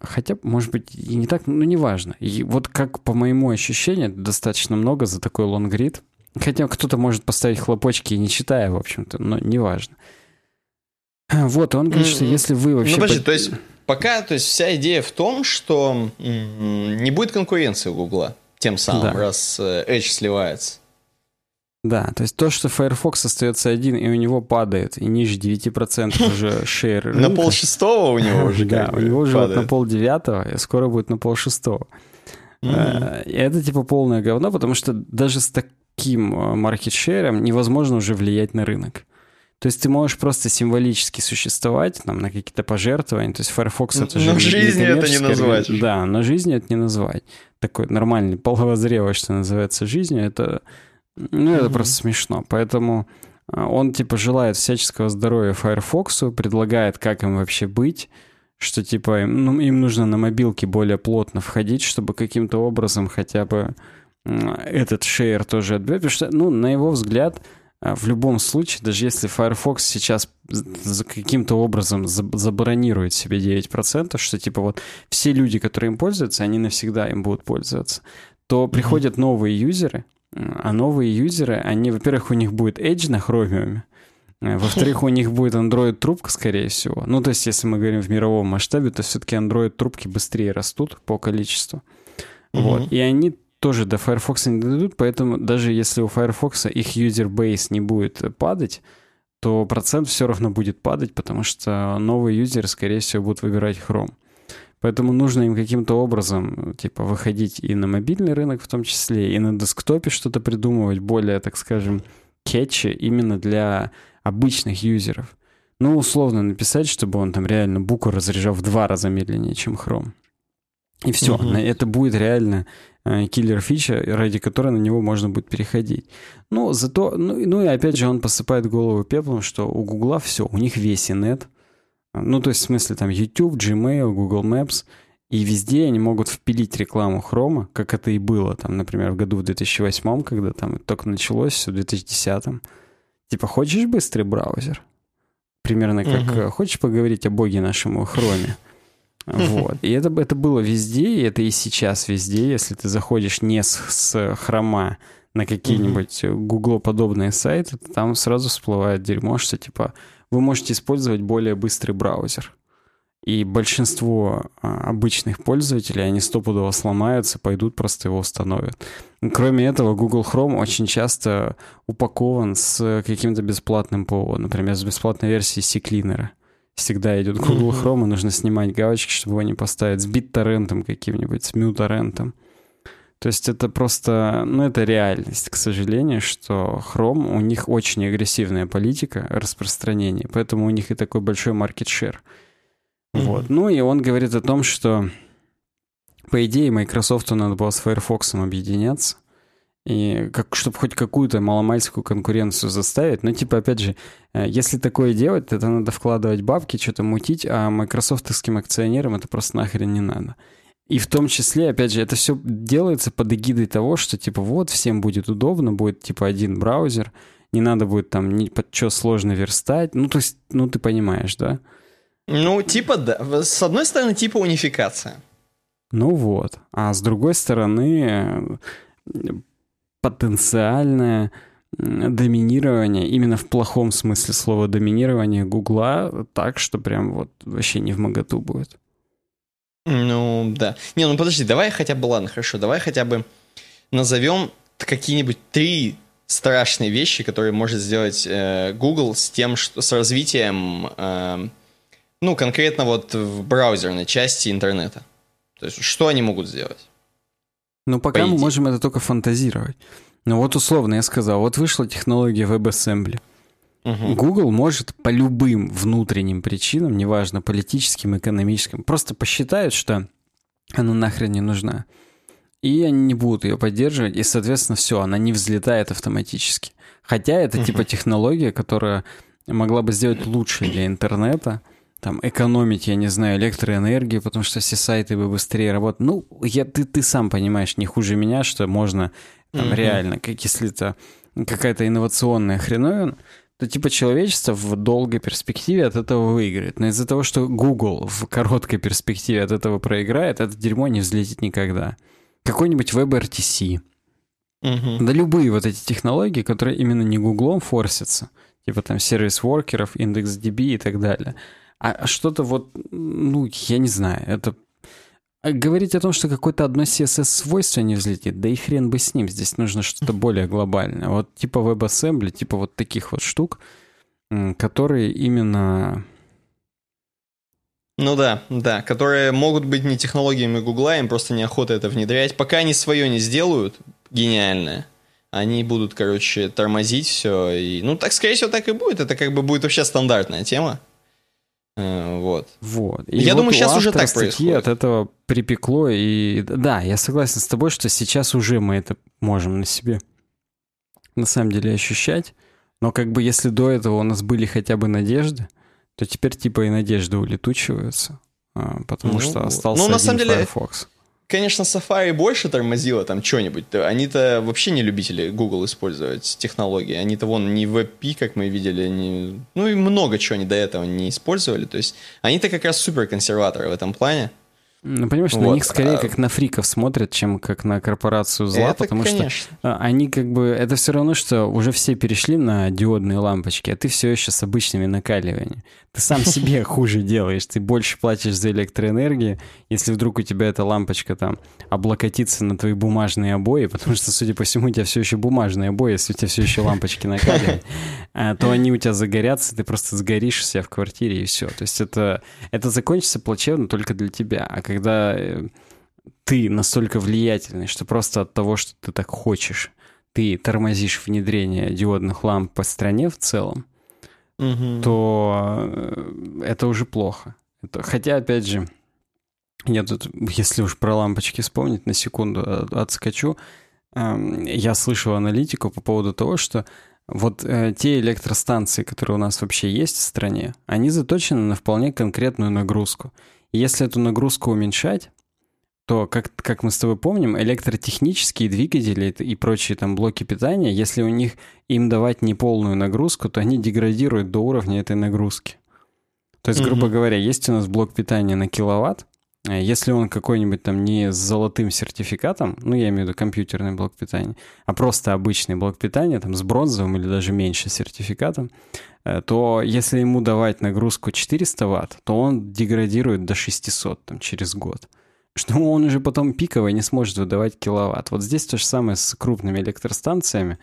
Хотя, может быть, и не так, ну, неважно. И вот как по моему ощущению, достаточно много за такой лонгрид. Хотя кто-то может поставить хлопочки и не читая, в общем-то, но неважно. Вот, он говорит, что если вы вообще... Ну,
подожди, то есть пока, то есть вся идея в том, что не будет конкуренции у Гугла тем самым, да. раз э, Edge сливается.
Да, то есть то, что Firefox остается один, и у него падает, и ниже 9% уже шейр
На пол шестого у него уже
Да, у него уже на пол девятого, и скоро будет на пол шестого. Э, это типа полное говно, потому что даже с таким маркет-шером невозможно уже влиять на рынок. То есть ты можешь просто символически существовать там, на какие-то пожертвования. То есть Firefox это же...
Но жизни это не назвать.
Да, но жизни это не назвать. Такой нормальный, половозрелый, что называется, жизнью, это... Ну, это mm-hmm. просто смешно. Поэтому а, он, типа, желает всяческого здоровья Firefox, предлагает, как им вообще быть, что, типа, ну, им нужно на мобилке более плотно входить, чтобы каким-то образом хотя бы этот шейер тоже отбить. Потому что, ну, на его взгляд, в любом случае, даже если Firefox сейчас каким-то образом забронирует себе 9%, что типа вот все люди, которые им пользуются, они навсегда им будут пользоваться, то приходят новые юзеры, а новые юзеры, они, во-первых, у них будет Edge на Chromium, э, во-вторых, у них будет Android-трубка, скорее всего. Ну, то есть, если мы говорим в мировом масштабе, то все-таки Android-трубки быстрее растут по количеству. Вот. И они тоже до Firefox не дойдут, поэтому даже если у Firefox их user base не будет падать, то процент все равно будет падать, потому что новые юзеры, скорее всего, будут выбирать Chrome. Поэтому нужно им каким-то образом, типа, выходить и на мобильный рынок в том числе, и на десктопе что-то придумывать более, так скажем, кетчи именно для обычных юзеров. Ну, условно написать, чтобы он там реально букву разряжал в два раза медленнее, чем Chrome. И все. Угу. Это будет реально киллер-фича, ради которой на него можно будет переходить. Но зато, ну, ну и опять же он посыпает голову пеплом, что у Гугла все, у них весь инет. Ну, то есть, в смысле, там YouTube, Gmail, Google Maps, и везде они могут впилить рекламу Хрома, как это и было, там, например, в году в 2008, когда там только началось, все в 2010. Типа, хочешь быстрый браузер? Примерно как угу. хочешь поговорить о боге нашему Хроме? Вот. И это, это было везде, и это и сейчас везде. Если ты заходишь не с, с хрома на какие-нибудь гуглоподобные сайты, там сразу всплывает дерьмо, что типа вы можете использовать более быстрый браузер. И большинство а, обычных пользователей, они стопудово сломаются, пойдут, просто его установят. Кроме этого, Google Chrome очень часто упакован с каким-то бесплатным ПО, например, с бесплатной версией CCleaner всегда идет Google Chrome, и нужно снимать галочки, чтобы его не поставить с бит-торрентом каким-нибудь, с мю-торрентом. То есть это просто, ну это реальность, к сожалению, что Chrome, у них очень агрессивная политика распространения, поэтому у них и такой большой market share. Mm-hmm. Вот. Ну и он говорит о том, что по идее Microsoft надо было с Firefox объединяться, и как, чтобы хоть какую-то маломальскую конкуренцию заставить. Но, типа, опять же, э, если такое делать, то это надо вкладывать бабки, что-то мутить, а майкрософтовским акционерам это просто нахрен не надо. И в том числе, опять же, это все делается под эгидой того, что, типа, вот, всем будет удобно, будет, типа, один браузер, не надо будет там ни под что сложно верстать. Ну, то есть, ну, ты понимаешь, да?
Ну, типа, да. С одной стороны, типа унификация.
Ну вот. А с другой стороны, потенциальное доминирование, именно в плохом смысле слова доминирование Гугла, так что прям вот вообще не в моготу будет.
Ну, да. Не, ну подожди, давай хотя бы, ладно, хорошо, давай хотя бы назовем какие-нибудь три страшные вещи, которые может сделать э, Google с тем, что с развитием, э, ну, конкретно вот в браузерной части интернета. То есть, что они могут сделать?
Ну, пока по мы можем это только фантазировать. Ну, вот условно я сказал, вот вышла технология WebAssembly. Угу. Google может по любым внутренним причинам, неважно, политическим, экономическим, просто посчитает, что она нахрен не нужна. И они не будут ее поддерживать, и, соответственно, все, она не взлетает автоматически. Хотя это угу. типа технология, которая могла бы сделать лучше для интернета, там, экономить, я не знаю, электроэнергию, потому что все сайты бы быстрее работали. Ну, я, ты, ты сам понимаешь, не хуже меня, что можно там mm-hmm. реально, как если это какая-то инновационная хреновина, то типа человечество в долгой перспективе от этого выиграет. Но из-за того, что Google в короткой перспективе от этого проиграет, это дерьмо не взлетит никогда. Какой-нибудь WebRTC. Mm-hmm. Да любые вот эти технологии, которые именно не Гуглом форсятся, типа там сервис-воркеров, IndexDB и так далее – а что-то вот, ну, я не знаю, это... А говорить о том, что какое-то одно CSS-свойство не взлетит, да и хрен бы с ним, здесь нужно что-то более глобальное. Вот типа WebAssembly, типа вот таких вот штук, которые именно...
Ну да, да, которые могут быть не технологиями Гугла, им просто неохота это внедрять. Пока они свое не сделают, гениальное, они будут, короче, тормозить все. И, ну, так, скорее всего, так и будет. Это как бы будет вообще стандартная тема. Э, вот.
Вот. И я вот думаю, сейчас уже так происходит. от этого припекло. И да, я согласен с тобой, что сейчас уже мы это можем на себе на самом деле ощущать. Но как бы если до этого у нас были хотя бы надежды, то теперь типа и надежды улетучиваются, а, потому ну, что остался ну, на самом деле, Firefox.
Конечно, Safari больше тормозило там что-нибудь. Они-то вообще не любители Google использовать технологии. Они-то вон не WebP, как мы видели, не... ну и много чего они до этого не использовали. То есть они-то как раз супер консерваторы в этом плане.
Ну, понимаешь, вот. на них скорее а... как на фриков смотрят, чем как на корпорацию зла, это, потому конечно. что а, они как бы... Это все равно, что уже все перешли на диодные лампочки, а ты все еще с обычными накаливаниями. Ты сам себе хуже делаешь, ты больше платишь за электроэнергию, если вдруг у тебя эта лампочка там облокотится на твои бумажные обои, потому что, судя по всему, у тебя все еще бумажные обои, если у тебя все еще лампочки накаливают, а, то они у тебя загорятся, ты просто сгоришь у себя в квартире и все. То есть это, это закончится плачевно только для тебя. А когда э, ты настолько влиятельный, что просто от того, что ты так хочешь, ты тормозишь внедрение диодных ламп по стране в целом, угу. то э, это уже плохо. Это, хотя, опять же, я тут, если уж про лампочки вспомнить, на секунду отскочу. Эм, я слышал аналитику по поводу того, что вот э, те электростанции, которые у нас вообще есть в стране, они заточены на вполне конкретную нагрузку. Если эту нагрузку уменьшать, то, как, как мы с тобой помним, электротехнические двигатели и прочие там блоки питания, если у них им давать неполную нагрузку, то они деградируют до уровня этой нагрузки. То есть, грубо mm-hmm. говоря, есть у нас блок питания на киловатт, если он какой-нибудь там не с золотым сертификатом, ну, я имею в виду компьютерный блок питания, а просто обычный блок питания, там, с бронзовым или даже меньше сертификатом, э, то если ему давать нагрузку 400 ватт, то он деградирует до 600 там, через год. Что он уже потом пиковый не сможет выдавать киловатт. Вот здесь то же самое с крупными электростанциями.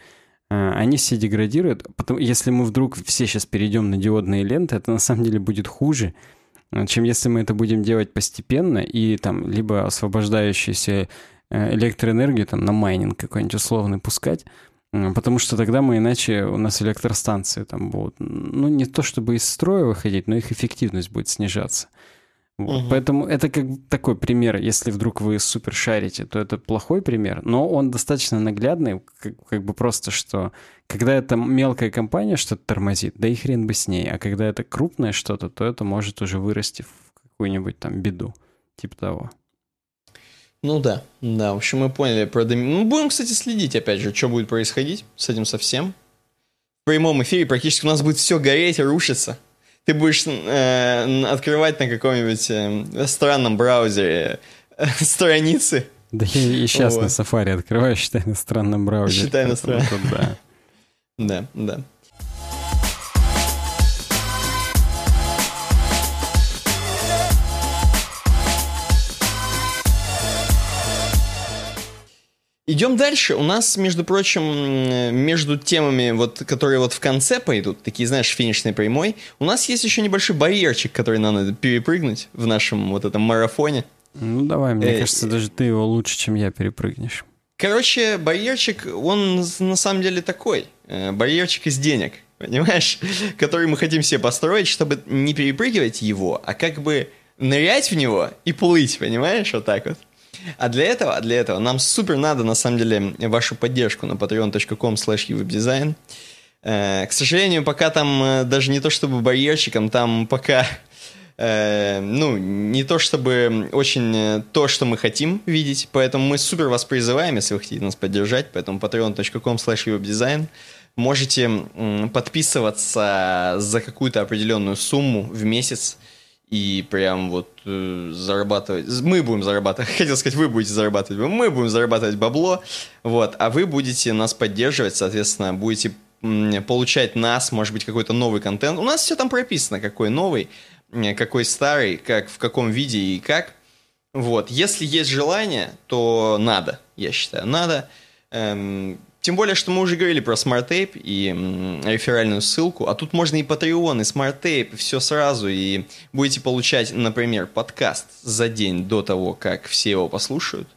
Э, они все деградируют. Потом, если мы вдруг все сейчас перейдем на диодные ленты, это на самом деле будет хуже, Э, чем если мы это будем делать постепенно и там либо освобождающуюся э, электроэнергию там на майнинг какой-нибудь условный пускать, потому что тогда мы иначе у нас электростанции там будут, ну не то чтобы из строя выходить, но их эффективность будет снижаться. Вот. Угу. Поэтому это как такой пример, если вдруг вы супер шарите, то это плохой пример, но он достаточно наглядный, как, как бы просто, что когда это мелкая компания что-то тормозит, да и хрен бы с ней, а когда это крупное что-то, то это может уже вырасти в какую-нибудь там беду, типа того.
Ну да, да, в общем, мы поняли про доми... Ну, будем, кстати, следить, опять же, что будет происходить с этим совсем. В прямом эфире практически у нас будет все гореть и рушиться ты будешь э, открывать на каком-нибудь э, странном браузере э, страницы.
Да я и сейчас вот. на Safari открываю, считай на странном браузере.
Считай на странном. Да. Да, да. Идем дальше. У нас, между прочим, между темами, вот, которые вот в конце пойдут, такие, знаешь, финишной прямой, у нас есть еще небольшой барьерчик, который нам надо перепрыгнуть в нашем вот этом марафоне.
Ну, давай, мне э, кажется, даже ты его лучше, чем я перепрыгнешь.
Короче, барьерчик, он на самом деле такой. Э, барьерчик из денег, понимаешь? Который мы хотим себе построить, чтобы не перепрыгивать его, а как бы нырять в него и плыть, понимаешь? Вот так вот. А для этого, для этого нам супер надо, на самом деле, вашу поддержку на patreon.com slash. Э, к сожалению, пока там э, даже не то чтобы барьерчиком, там пока э, ну, не то чтобы очень то, что мы хотим видеть, поэтому мы супер вас призываем, если вы хотите нас поддержать, поэтому patreon.com slash можете подписываться за какую-то определенную сумму в месяц, и прям вот э, зарабатывать. Мы будем зарабатывать. Хотел сказать, вы будете зарабатывать. Мы будем зарабатывать бабло. Вот. А вы будете нас поддерживать, соответственно, будете получать нас, может быть, какой-то новый контент. У нас все там прописано, какой новый, какой старый, как в каком виде и как. Вот. Если есть желание, то надо, я считаю, надо. Эм, тем более, что мы уже говорили про Smart Tape и реферальную ссылку, а тут можно и Patreon, и Tape, все сразу, и будете получать, например, подкаст за день до того, как все его послушают.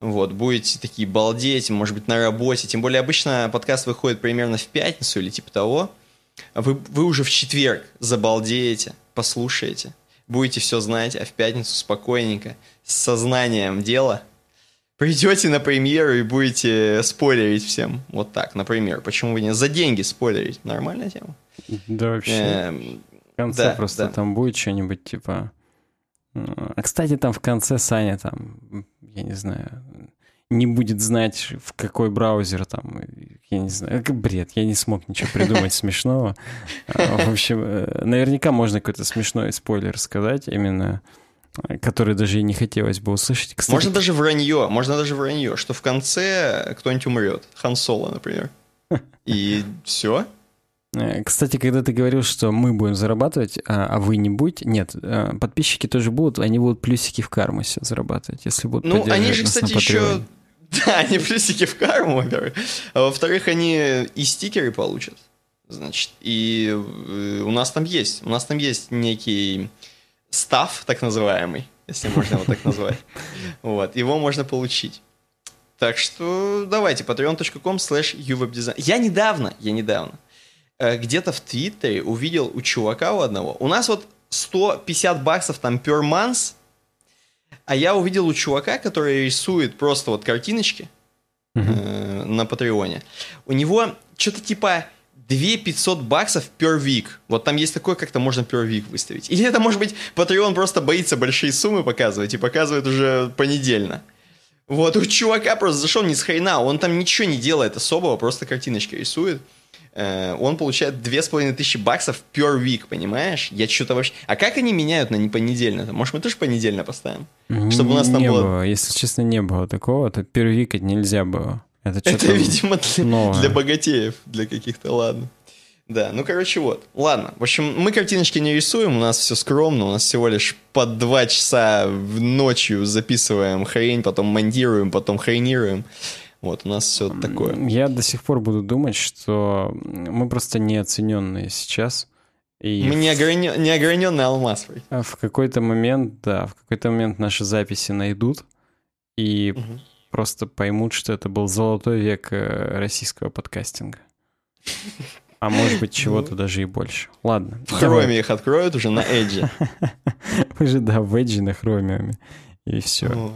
Вот, будете такие балдеть, может быть, на работе. Тем более, обычно подкаст выходит примерно в пятницу или типа того. А вы, вы уже в четверг забалдеете, послушаете, будете все знать, а в пятницу спокойненько, с сознанием дела – придете на премьеру и будете спойлерить всем. Вот так, например. Почему вы не за деньги спойлерить? Нормальная тема.
Да, вообще. Эм, в конце да, просто да. там будет что-нибудь типа... А, кстати, там в конце Саня там, я не знаю, не будет знать, в какой браузер там, я не знаю, бред, я не смог ничего придумать смешного. А, в общем, э, наверняка можно какой-то смешной спойлер сказать, именно э, который даже и не хотелось бы услышать.
Кстати, можно даже вранье, можно даже вранье, что в конце кто-нибудь умрет. Хан Соло, например. И все.
Э, кстати, когда ты говорил, что мы будем зарабатывать, а, а вы не будете, нет, подписчики тоже будут, они будут плюсики в карму себе зарабатывать, если будут
Ну, они же, кстати, еще Да, они плюсики в карму, во-первых. А во-вторых, они и стикеры получат. Значит, и э, у нас там есть, у нас там есть некий став, так называемый, если можно его так назвать. Вот, его можно получить. Так что давайте, patreon.com slash uwebdesign. Я недавно, я недавно, э, где-то в Твиттере увидел у чувака у одного, у нас вот 150 баксов там per month а я увидел у чувака, который рисует просто вот картиночки э, на Патреоне. У него что-то типа 2 500 баксов per week. Вот там есть такое, как-то можно per week выставить. Или это, может быть, Patreon просто боится большие суммы показывать и показывает уже понедельно. Вот, у чувака просто зашел ни с хрена, он там ничего не делает особого, просто картиночки рисует. Э, он получает две с половиной тысячи баксов per week, понимаешь? Я что-то вообще... А как они меняют на непонедельно? Может, мы тоже понедельно поставим?
Чтобы у нас там не было... было... Если честно, не было такого, то per week нельзя было.
Это, Это видимо, для, для богатеев, для каких-то, ладно. Да, ну, короче, вот. Ладно, в общем, мы картиночки не рисуем, у нас все скромно, у нас всего лишь по два часа в ночью записываем хрень, потом монтируем, потом хренируем. Вот, у нас все такое.
Я до сих пор буду думать, что мы просто неоцененные сейчас.
И мы неогранен... неограненный алмаз.
В какой-то момент, да, в какой-то момент наши записи найдут и угу. Просто поймут, что это был золотой век э, российского подкастинга. А может быть, чего-то даже и больше. Ладно.
В хроме их откроют уже на Edge.
Уже, да, в Edge на хроме. И все.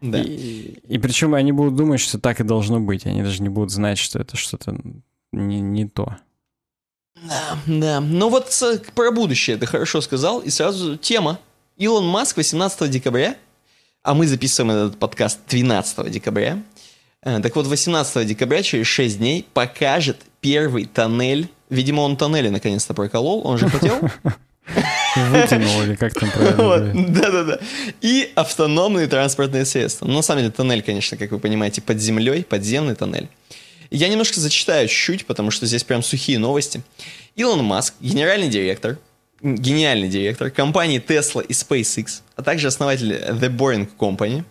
Да. И, и причем они будут думать, что так и должно быть. Они даже не будут знать, что это что-то не, не то.
Да, да. Ну вот про будущее ты хорошо сказал. И сразу тема. Илон Маск 18 декабря, а мы записываем этот подкаст 12 декабря. Э, так вот, 18 декабря, через 6 дней, покажет первый тоннель. Видимо, он тоннели наконец-то проколол, он же хотел.
Вытянул или как там правильно?
Да-да-да. И автономные транспортные средства. Ну, на самом деле, тоннель, конечно, как вы понимаете, под землей, подземный тоннель. Я немножко зачитаю чуть-чуть, потому что здесь прям сухие новости. Илон Маск, генеральный директор, гениальный директор компании Tesla и SpaceX, а также основатель The Boring Company,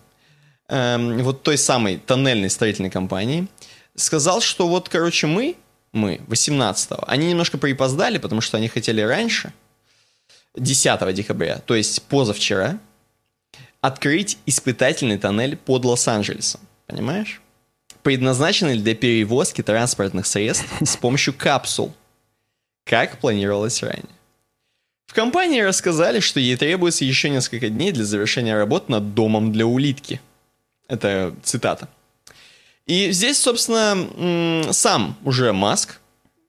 эм, вот той самой тоннельной строительной компании, сказал, что вот, короче, мы, мы, 18-го, они немножко припоздали, потому что они хотели раньше – 10 декабря, то есть позавчера, открыть испытательный тоннель под Лос-Анджелесом. Понимаешь? Предназначенный для перевозки транспортных средств с помощью капсул, как планировалось ранее. В компании рассказали, что ей требуется еще несколько дней для завершения работ над домом для улитки. Это цитата. И здесь, собственно, сам уже Маск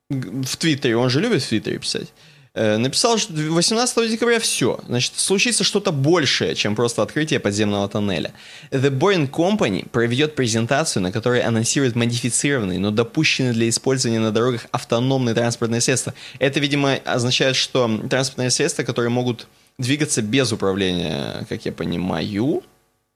в Твиттере, он же любит в Твиттере писать, написал, что 18 декабря все. Значит, случится что-то большее, чем просто открытие подземного тоннеля. The Boring Company проведет презентацию, на которой анонсирует модифицированные, но допущенные для использования на дорогах автономные транспортные средства. Это, видимо, означает, что транспортные средства, которые могут двигаться без управления, как я понимаю,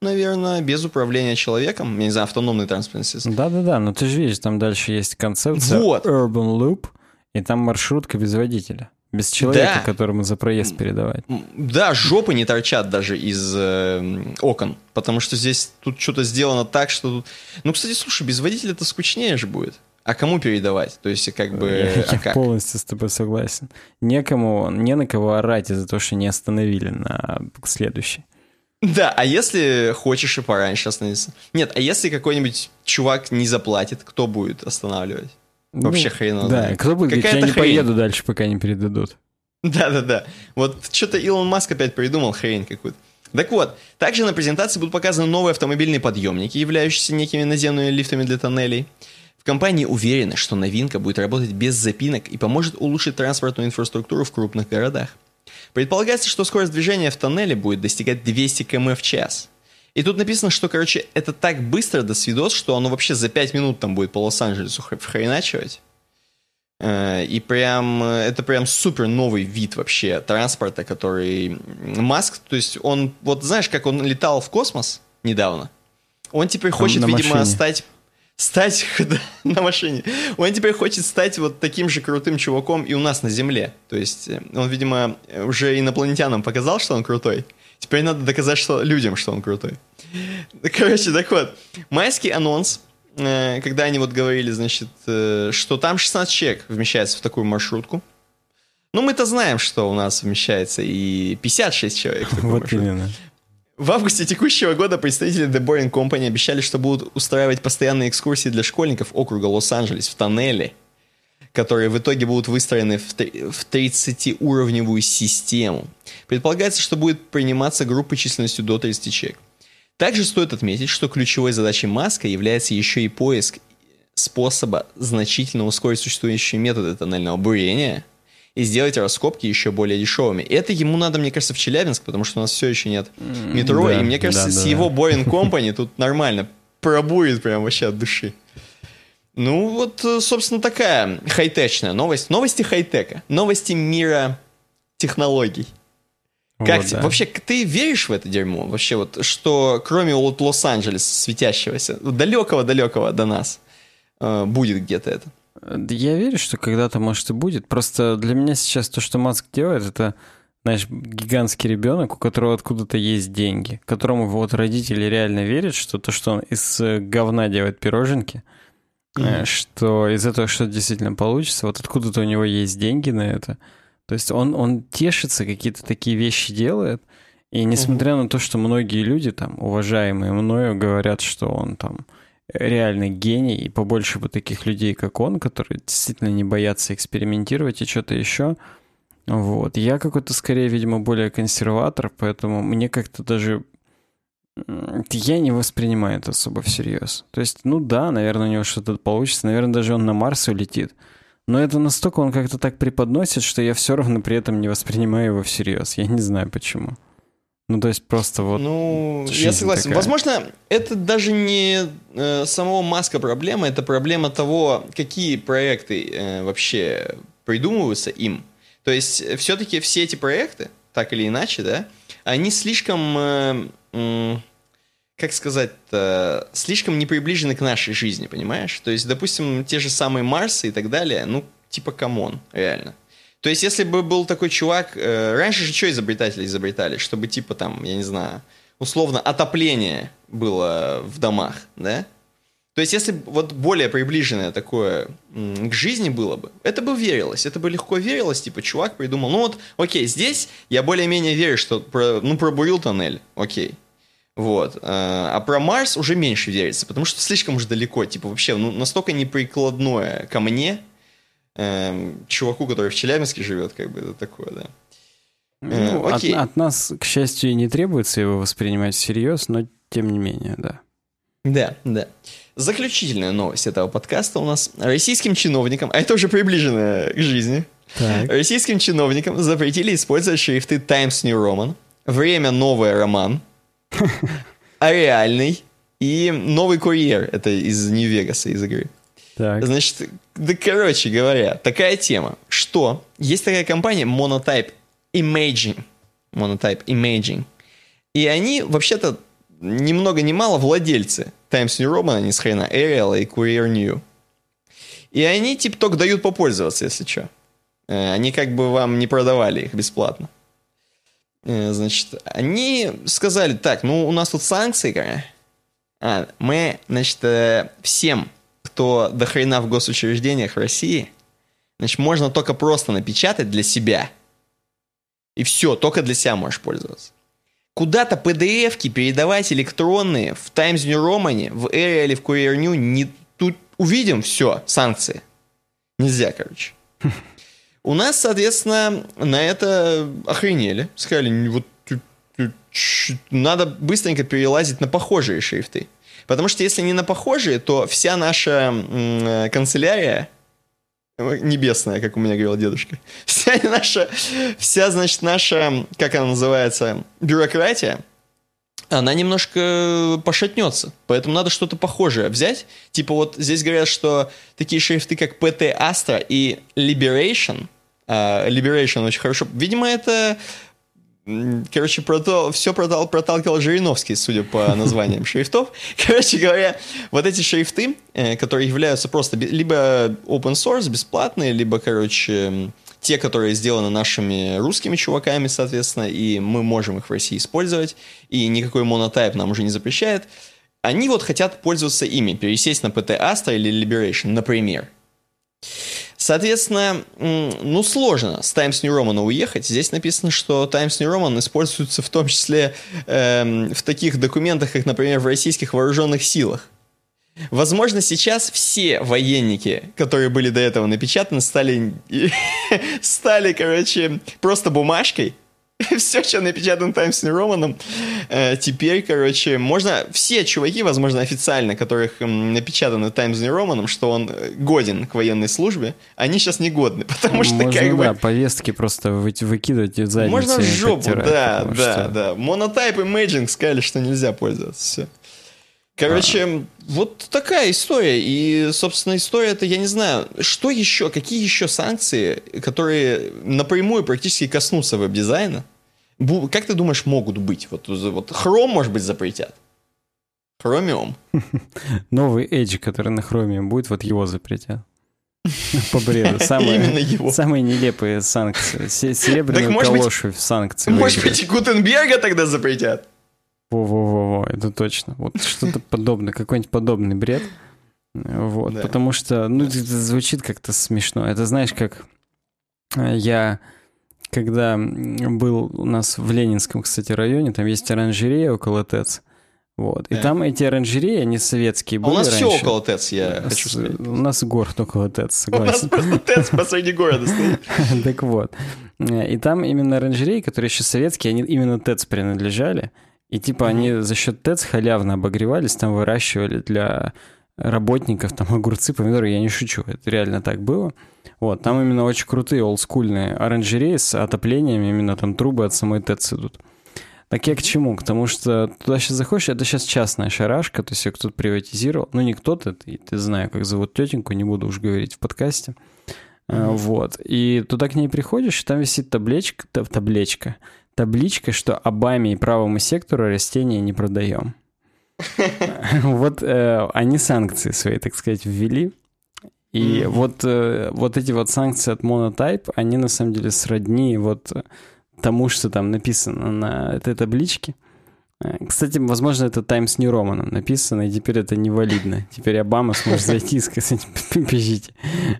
наверное, без управления человеком. Я не знаю, автономный транспортный средства.
Да-да-да, но ты же видишь, там дальше есть концепция вот. Urban Loop, и там маршрутка без водителя. Без человека, да. которому за проезд передавать.
Да, жопы не торчат даже из э, окон, потому что здесь тут что-то сделано так, что... Тут... Ну, кстати, слушай, без водителя это скучнее же будет. А кому передавать? То есть, как бы...
Я,
а
как? полностью с тобой согласен. Некому, не на кого орать из-за того, что не остановили на следующий.
Да, а если хочешь и пораньше остановиться? Нет, а если какой-нибудь чувак не заплатит, кто будет останавливать? Вообще ну, хрен
Да, кто будет говорить, я не хрень. поеду дальше, пока не передадут.
Да-да-да. Вот что-то Илон Маск опять придумал хрень какую-то. Так вот, также на презентации будут показаны новые автомобильные подъемники, являющиеся некими наземными лифтами для тоннелей. В компании уверены, что новинка будет работать без запинок и поможет улучшить транспортную инфраструктуру в крупных городах. Предполагается, что скорость движения в тоннеле будет достигать 200 км в час. И тут написано, что, короче, это так быстро до свидос, что оно вообще за 5 минут там будет по Лос-Анджелесу хреначивать. Э, и прям, э, это прям супер новый вид вообще транспорта, который Маск, то есть он, вот знаешь, как он летал в космос недавно, он теперь хочет, на видимо, машине. стать стать на машине. Он теперь хочет стать вот таким же крутым чуваком и у нас на Земле. То есть э, он, видимо, уже инопланетянам показал, что он крутой. Теперь надо доказать что людям, что он крутой. Короче, так вот, майский анонс Э, когда они вот говорили, значит, э, что там 16 человек вмещается в такую маршрутку. Ну, мы-то знаем, что у нас вмещается и 56 человек. Вот именно. В августе текущего года представители The Boring Company обещали, что будут устраивать постоянные экскурсии для школьников округа Лос-Анджелес в тоннеле, которые в итоге будут выстроены в 30-уровневую систему. Предполагается, что будет приниматься группы численностью до 30 человек. Также стоит отметить, что ключевой задачей Маска является еще и поиск способа значительно ускорить существующие методы тоннельного бурения и сделать раскопки еще более дешевыми. Это ему надо, мне кажется, в Челябинск, потому что у нас все еще нет метро, да, и мне кажется, да, с да. его Boring Company тут нормально пробует прям вообще от души. Ну, вот, э, собственно, такая хай-течная новость. Новости хай-тека. Новости мира технологий. Как вот, да. вообще ты веришь в это дерьмо? Вообще вот, что кроме вот Лос-Анджелеса светящегося, далекого-далекого до нас, э, будет где-то это?
Я верю, что когда-то, может, и будет. Просто для меня сейчас то, что Маск делает, это, знаешь, гигантский ребенок, у которого откуда-то есть деньги, которому вот родители реально верят, что то, что он из э, говна делает пироженки, mm-hmm. что из этого что-то действительно получится, вот откуда-то у него есть деньги на это – то есть он, он тешится, какие-то такие вещи делает, и несмотря угу. на то, что многие люди, там, уважаемые мною, говорят, что он там реальный гений, и побольше бы таких людей, как он, которые действительно не боятся экспериментировать и что-то еще, вот. Я какой-то, скорее, видимо, более консерватор, поэтому мне как-то даже... Я не воспринимаю это особо всерьез. То есть, ну да, наверное, у него что-то получится, наверное, даже он на Марс улетит. Но это настолько он как-то так преподносит, что я все равно при этом не воспринимаю его всерьез. Я не знаю почему. Ну, то есть просто вот...
Ну, я согласен. Такая. Возможно, это даже не э, самого Маска проблема, это проблема того, какие проекты э, вообще придумываются им. То есть все-таки все эти проекты, так или иначе, да, они слишком... Э, как сказать слишком не приближены к нашей жизни, понимаешь? То есть, допустим, те же самые Марсы и так далее, ну, типа, come on, реально. То есть, если бы был такой чувак... Э, раньше же что изобретатели изобретали? Чтобы, типа, там, я не знаю, условно, отопление было в домах, да? То есть, если вот более приближенное такое к жизни было бы, это бы верилось, это бы легко верилось, типа, чувак придумал, ну вот, окей, здесь я более-менее верю, что, про, ну, пробурил тоннель, окей, вот. Э, а про Марс уже меньше верится, потому что слишком уж далеко. Типа вообще, ну, настолько неприкладное ко мне, э, чуваку, который в Челябинске живет, как бы это такое, да.
Э, ну, окей. От, от нас, к счастью, и не требуется его воспринимать всерьез, но тем не менее, да.
Да, да. Заключительная новость этого подкаста у нас. Российским чиновникам, а это уже приближено к жизни, так. российским чиновникам запретили использовать шрифты Times New Roman, время новое роман, а реальный и новый курьер. Это из Нью-Вегаса, из игры. Так. Значит, да, короче говоря, такая тема, что есть такая компания Monotype Imaging. Monotype Imaging. И они, вообще-то, ни много ни мало владельцы Times New Roman, они с хрена Arial и Courier New. И они, типа, только дают попользоваться, если что. Э, они как бы вам не продавали их бесплатно. Э, значит, они сказали, так, ну, у нас тут санкции, а, мы, значит, э, всем, кто до хрена в госучреждениях России, значит, можно только просто напечатать для себя. И все, только для себя можешь пользоваться. Куда-то PDF-ки передавать электронные в Times New Roman, в Area или в Courier New, не, тут увидим, все, санкции. Нельзя, короче. У нас, соответственно, на это охренели. Сказали, вот надо быстренько перелазить на похожие шрифты. Потому что если не на похожие, то вся наша канцелярия Небесная, как у меня говорил дедушка. Вся наша, вся, значит, наша, как она называется, бюрократия, она немножко пошатнется. Поэтому надо что-то похожее взять. Типа вот здесь говорят, что такие шрифты, как PT Astra и Liberation, uh, Liberation очень хорошо. Видимо, это Короче, прото, все протал, проталкивал Жириновский, судя по названиям шрифтов. Короче говоря, вот эти шрифты, э, которые являются просто либо open source, бесплатные, либо, короче, те, которые сделаны нашими русскими чуваками, соответственно, и мы можем их в России использовать, и никакой монотайп нам уже не запрещает, они вот хотят пользоваться ими, пересесть на PT Astra или Liberation, например. Соответственно, ну, сложно с Times New Roman уехать. Здесь написано, что Times New Roman используется в том числе эм, в таких документах, как, например, в российских вооруженных силах. Возможно, сейчас все военники, которые были до этого напечатаны, стали, стали короче, просто бумажкой, все, что напечатано Times New Roman, э, теперь, короче, можно... Все чуваки, возможно, официально, которых напечатаны Times New Roman, что он э, годен к военной службе, они сейчас не годны, потому что
можно,
как
да,
бы...
повестки просто вы, выкидывать из задницы.
Можно в жопу, да, да,
что...
да. Monotype Imaging сказали, что нельзя пользоваться, все. Короче, а. вот такая история. И, собственно, история это, я не знаю, что еще, какие еще санкции, которые напрямую практически коснутся веб-дизайна, как ты думаешь, могут быть? Вот, вот Chrome, может быть, запретят? Chromium.
Новый Edge, который на Chromium будет, вот его запретят. По бреду. Самые. Самые нелепые санкции. Серебряную калошу в санкции.
Может быть, Гутенберга тогда запретят?
Во-во-во, это точно. Вот что-то подобное, какой-нибудь подобный бред. Вот, да. потому что, ну, это звучит как-то смешно. Это знаешь, как э, я, когда был у нас в Ленинском, кстати, районе, там есть оранжерея около ТЭЦ, вот. И да. там эти оранжереи, они советские были
а у нас
раньше.
все около ТЭЦ, я у хочу сказать. У
нас город около ТЭЦ, согласен.
У нас просто ТЭЦ посреди города стоит.
Так вот. И там именно оранжереи, которые еще советские, они именно ТЭЦ принадлежали. И типа mm-hmm. они за счет ТЭЦ халявно обогревались, там выращивали для работников там огурцы, помидоры, я не шучу, это реально так было. Вот, там именно очень крутые олдскульные оранжереи с отоплением, именно там трубы от самой ТЭЦ идут. Так я к чему? К тому, что туда сейчас заходишь, это сейчас частная шарашка, то есть ее кто-то приватизировал. Ну, не кто-то, ты, ты знаю, как зовут тетеньку, не буду уж говорить в подкасте. Mm-hmm. Вот. И туда к ней приходишь, и там висит табличка, табличка, табличка, что Обаме и правому сектору растения не продаем. Вот э, они санкции свои, так сказать, ввели. И вот, э, вот эти вот санкции от Monotype, они на самом деле сродни вот тому, что там написано на этой табличке. Э, кстати, возможно, это Times New Roman написано, и теперь это невалидно. Теперь Обама сможет зайти и сказать, бежите,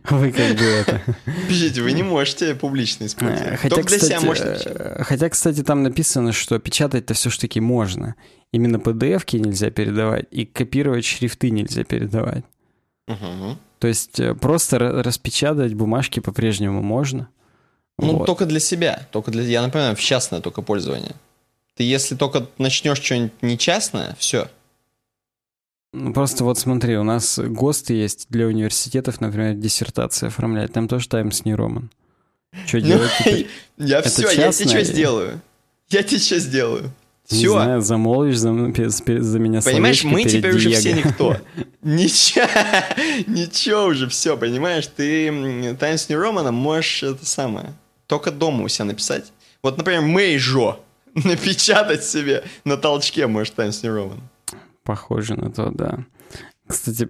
вы как бы это...
Бежите, вы не можете публично использовать.
Э, хотя, Только кстати, для себя можете э, Хотя, кстати, там написано, что печатать-то все-таки можно. Именно PDF-ки нельзя передавать, и копировать шрифты нельзя передавать.
Угу.
То есть просто распечатать бумажки по-прежнему можно.
Ну, вот. только для себя. Только для, я напоминаю, в частное только пользование. Ты если только начнешь что-нибудь нечастное, все.
Ну, просто вот смотри, у нас ГОСТ есть для университетов, например, диссертация оформлять. Там тоже Times New Roman. Что ну, делать?
Я все, я тебе что сделаю? Я тебе что сделаю? Все. Не
знаю, замолвишь за, за меня
Понимаешь, мы теперь уже все никто. Ничего, ничего уже, все, понимаешь? Ты Times New Roman можешь это самое, только дома у себя написать. Вот, например, Мэйжо. напечатать себе на толчке, может, Times New Roman.
Похоже на то, да. Кстати,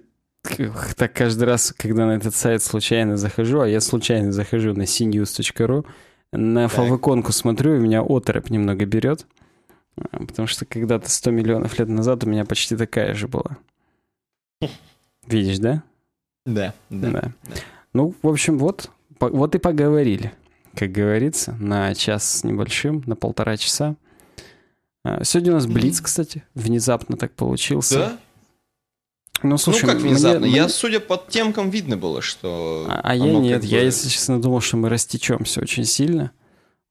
так каждый раз, когда на этот сайт случайно захожу, а я случайно захожу на cnews.ru, на фавиконку смотрю, и меня оторопь немного берет, а, потому что когда-то 100 миллионов лет назад у меня почти такая же была. Видишь, да?
Да, да. да.
да. Ну, в общем, вот, вот и поговорили как говорится, на час с небольшим, на полтора часа. А, сегодня у нас Блиц, кстати, внезапно так получился.
Да?
Ну, слушай,
ну как внезапно? Мне, я, мне... судя по темкам, видно было, что...
А, а я нет, я, если честно, думал, что мы растечемся очень сильно.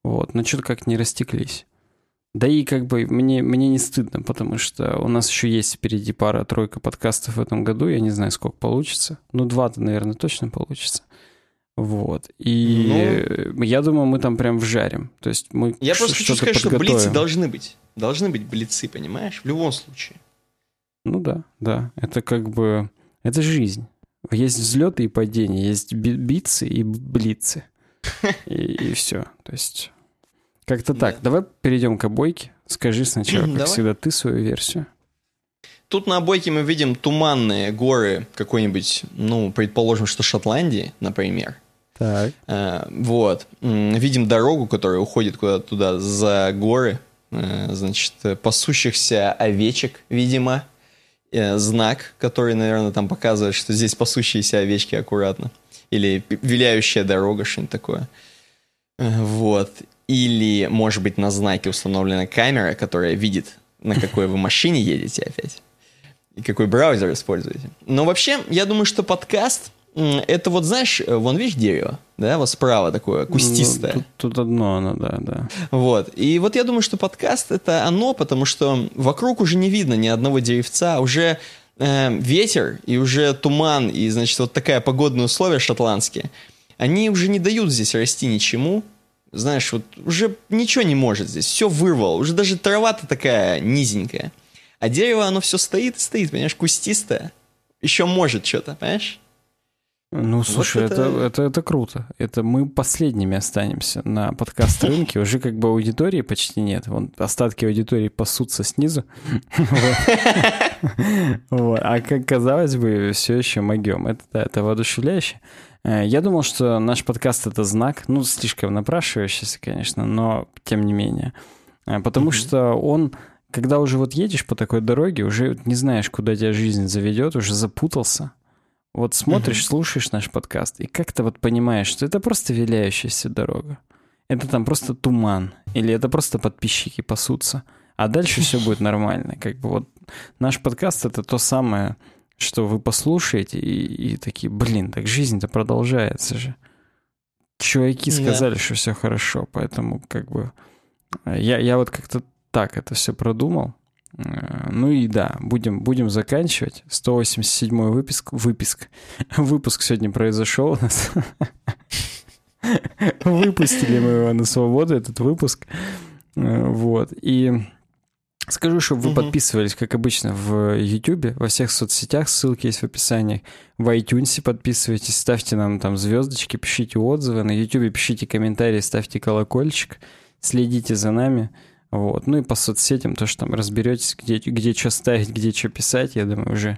Вот, но что-то как не растеклись. Да и как бы мне, мне не стыдно, потому что у нас еще есть впереди пара-тройка подкастов в этом году. Я не знаю, сколько получится. Ну, два-то, наверное, точно получится. Вот. И ну, я думаю, мы там прям вжарим. То есть мы
Я просто хочу сказать, что блицы должны быть. Должны быть блицы, понимаешь? В любом случае.
Ну да, да. Это как бы... Это жизнь. Есть взлеты и падения, есть битцы и блицы. И, и все. То есть как-то так. Да. Давай перейдем к обойке. Скажи сначала, как Давай. всегда, ты свою версию.
Тут на обойке мы видим туманные горы какой-нибудь, ну, предположим, что Шотландии, например.
Так.
А, вот. Видим дорогу, которая уходит куда-то туда за горы. А, значит, пасущихся овечек, видимо. А, знак, который, наверное, там показывает, что здесь пасущиеся овечки аккуратно. Или виляющая дорога, что-нибудь такое. Вот. Или, может быть, на знаке установлена камера, которая видит, на какой вы машине едете опять. И какой браузер используете. Но вообще, я думаю, что подкаст это вот, знаешь, вон видишь дерево, да, вот справа такое, кустистое. Ну,
тут, тут одно оно, да, да.
Вот, и вот я думаю, что подкаст это оно, потому что вокруг уже не видно ни одного деревца, уже э, ветер и уже туман, и, значит, вот такая погодные условия шотландские, они уже не дают здесь расти ничему, знаешь, вот уже ничего не может здесь, все вырвало, уже даже трава-то такая низенькая. А дерево, оно все стоит и стоит, понимаешь, кустистое. Еще может что-то, понимаешь?
Ну, слушай, вот это... Это, это, это круто. Это мы последними останемся на подкаст рынке. Уже как бы аудитории почти нет. Вон остатки аудитории пасутся снизу. А как казалось бы, все еще могем. Это, это воодушевляюще. Э, я думал, что наш подкаст это знак, ну, слишком напрашивающийся, конечно, но тем не менее. Э, потому что он, когда уже вот едешь по такой дороге, уже не знаешь, куда тебя жизнь заведет, уже запутался. Вот смотришь, mm-hmm. слушаешь наш подкаст, и как-то вот понимаешь, что это просто виляющаяся дорога. Это там просто туман, или это просто подписчики пасутся. А дальше все будет нормально. Как бы вот наш подкаст это то самое, что вы послушаете и, и такие, блин, так жизнь-то продолжается же. Чуваки сказали, да. что все хорошо, поэтому как бы э, я, я вот как-то так это все продумал. Э, ну и да, будем, будем заканчивать. 187 выпуск, выпуск, выпуск сегодня произошел у нас. Выпустили мы его на свободу, этот выпуск. Э, вот. И Скажу, чтобы вы подписывались, как обычно, в YouTube, во всех соцсетях, ссылки есть в описании. В iTunes подписывайтесь, ставьте нам там звездочки, пишите отзывы. На YouTube пишите комментарии, ставьте колокольчик, следите за нами. Вот. Ну и по соцсетям тоже там разберетесь, где, где что ставить, где что писать. Я думаю, уже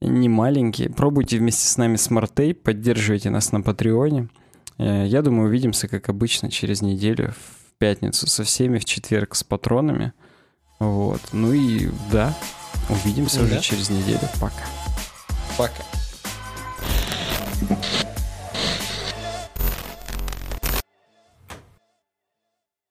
не маленькие. Пробуйте вместе с нами Tape, поддерживайте нас на Патреоне. Э, я думаю, увидимся, как обычно, через неделю в пятницу со всеми, в четверг с патронами. Вот. Ну и да, увидимся да. уже через неделю. Пока.
Пока.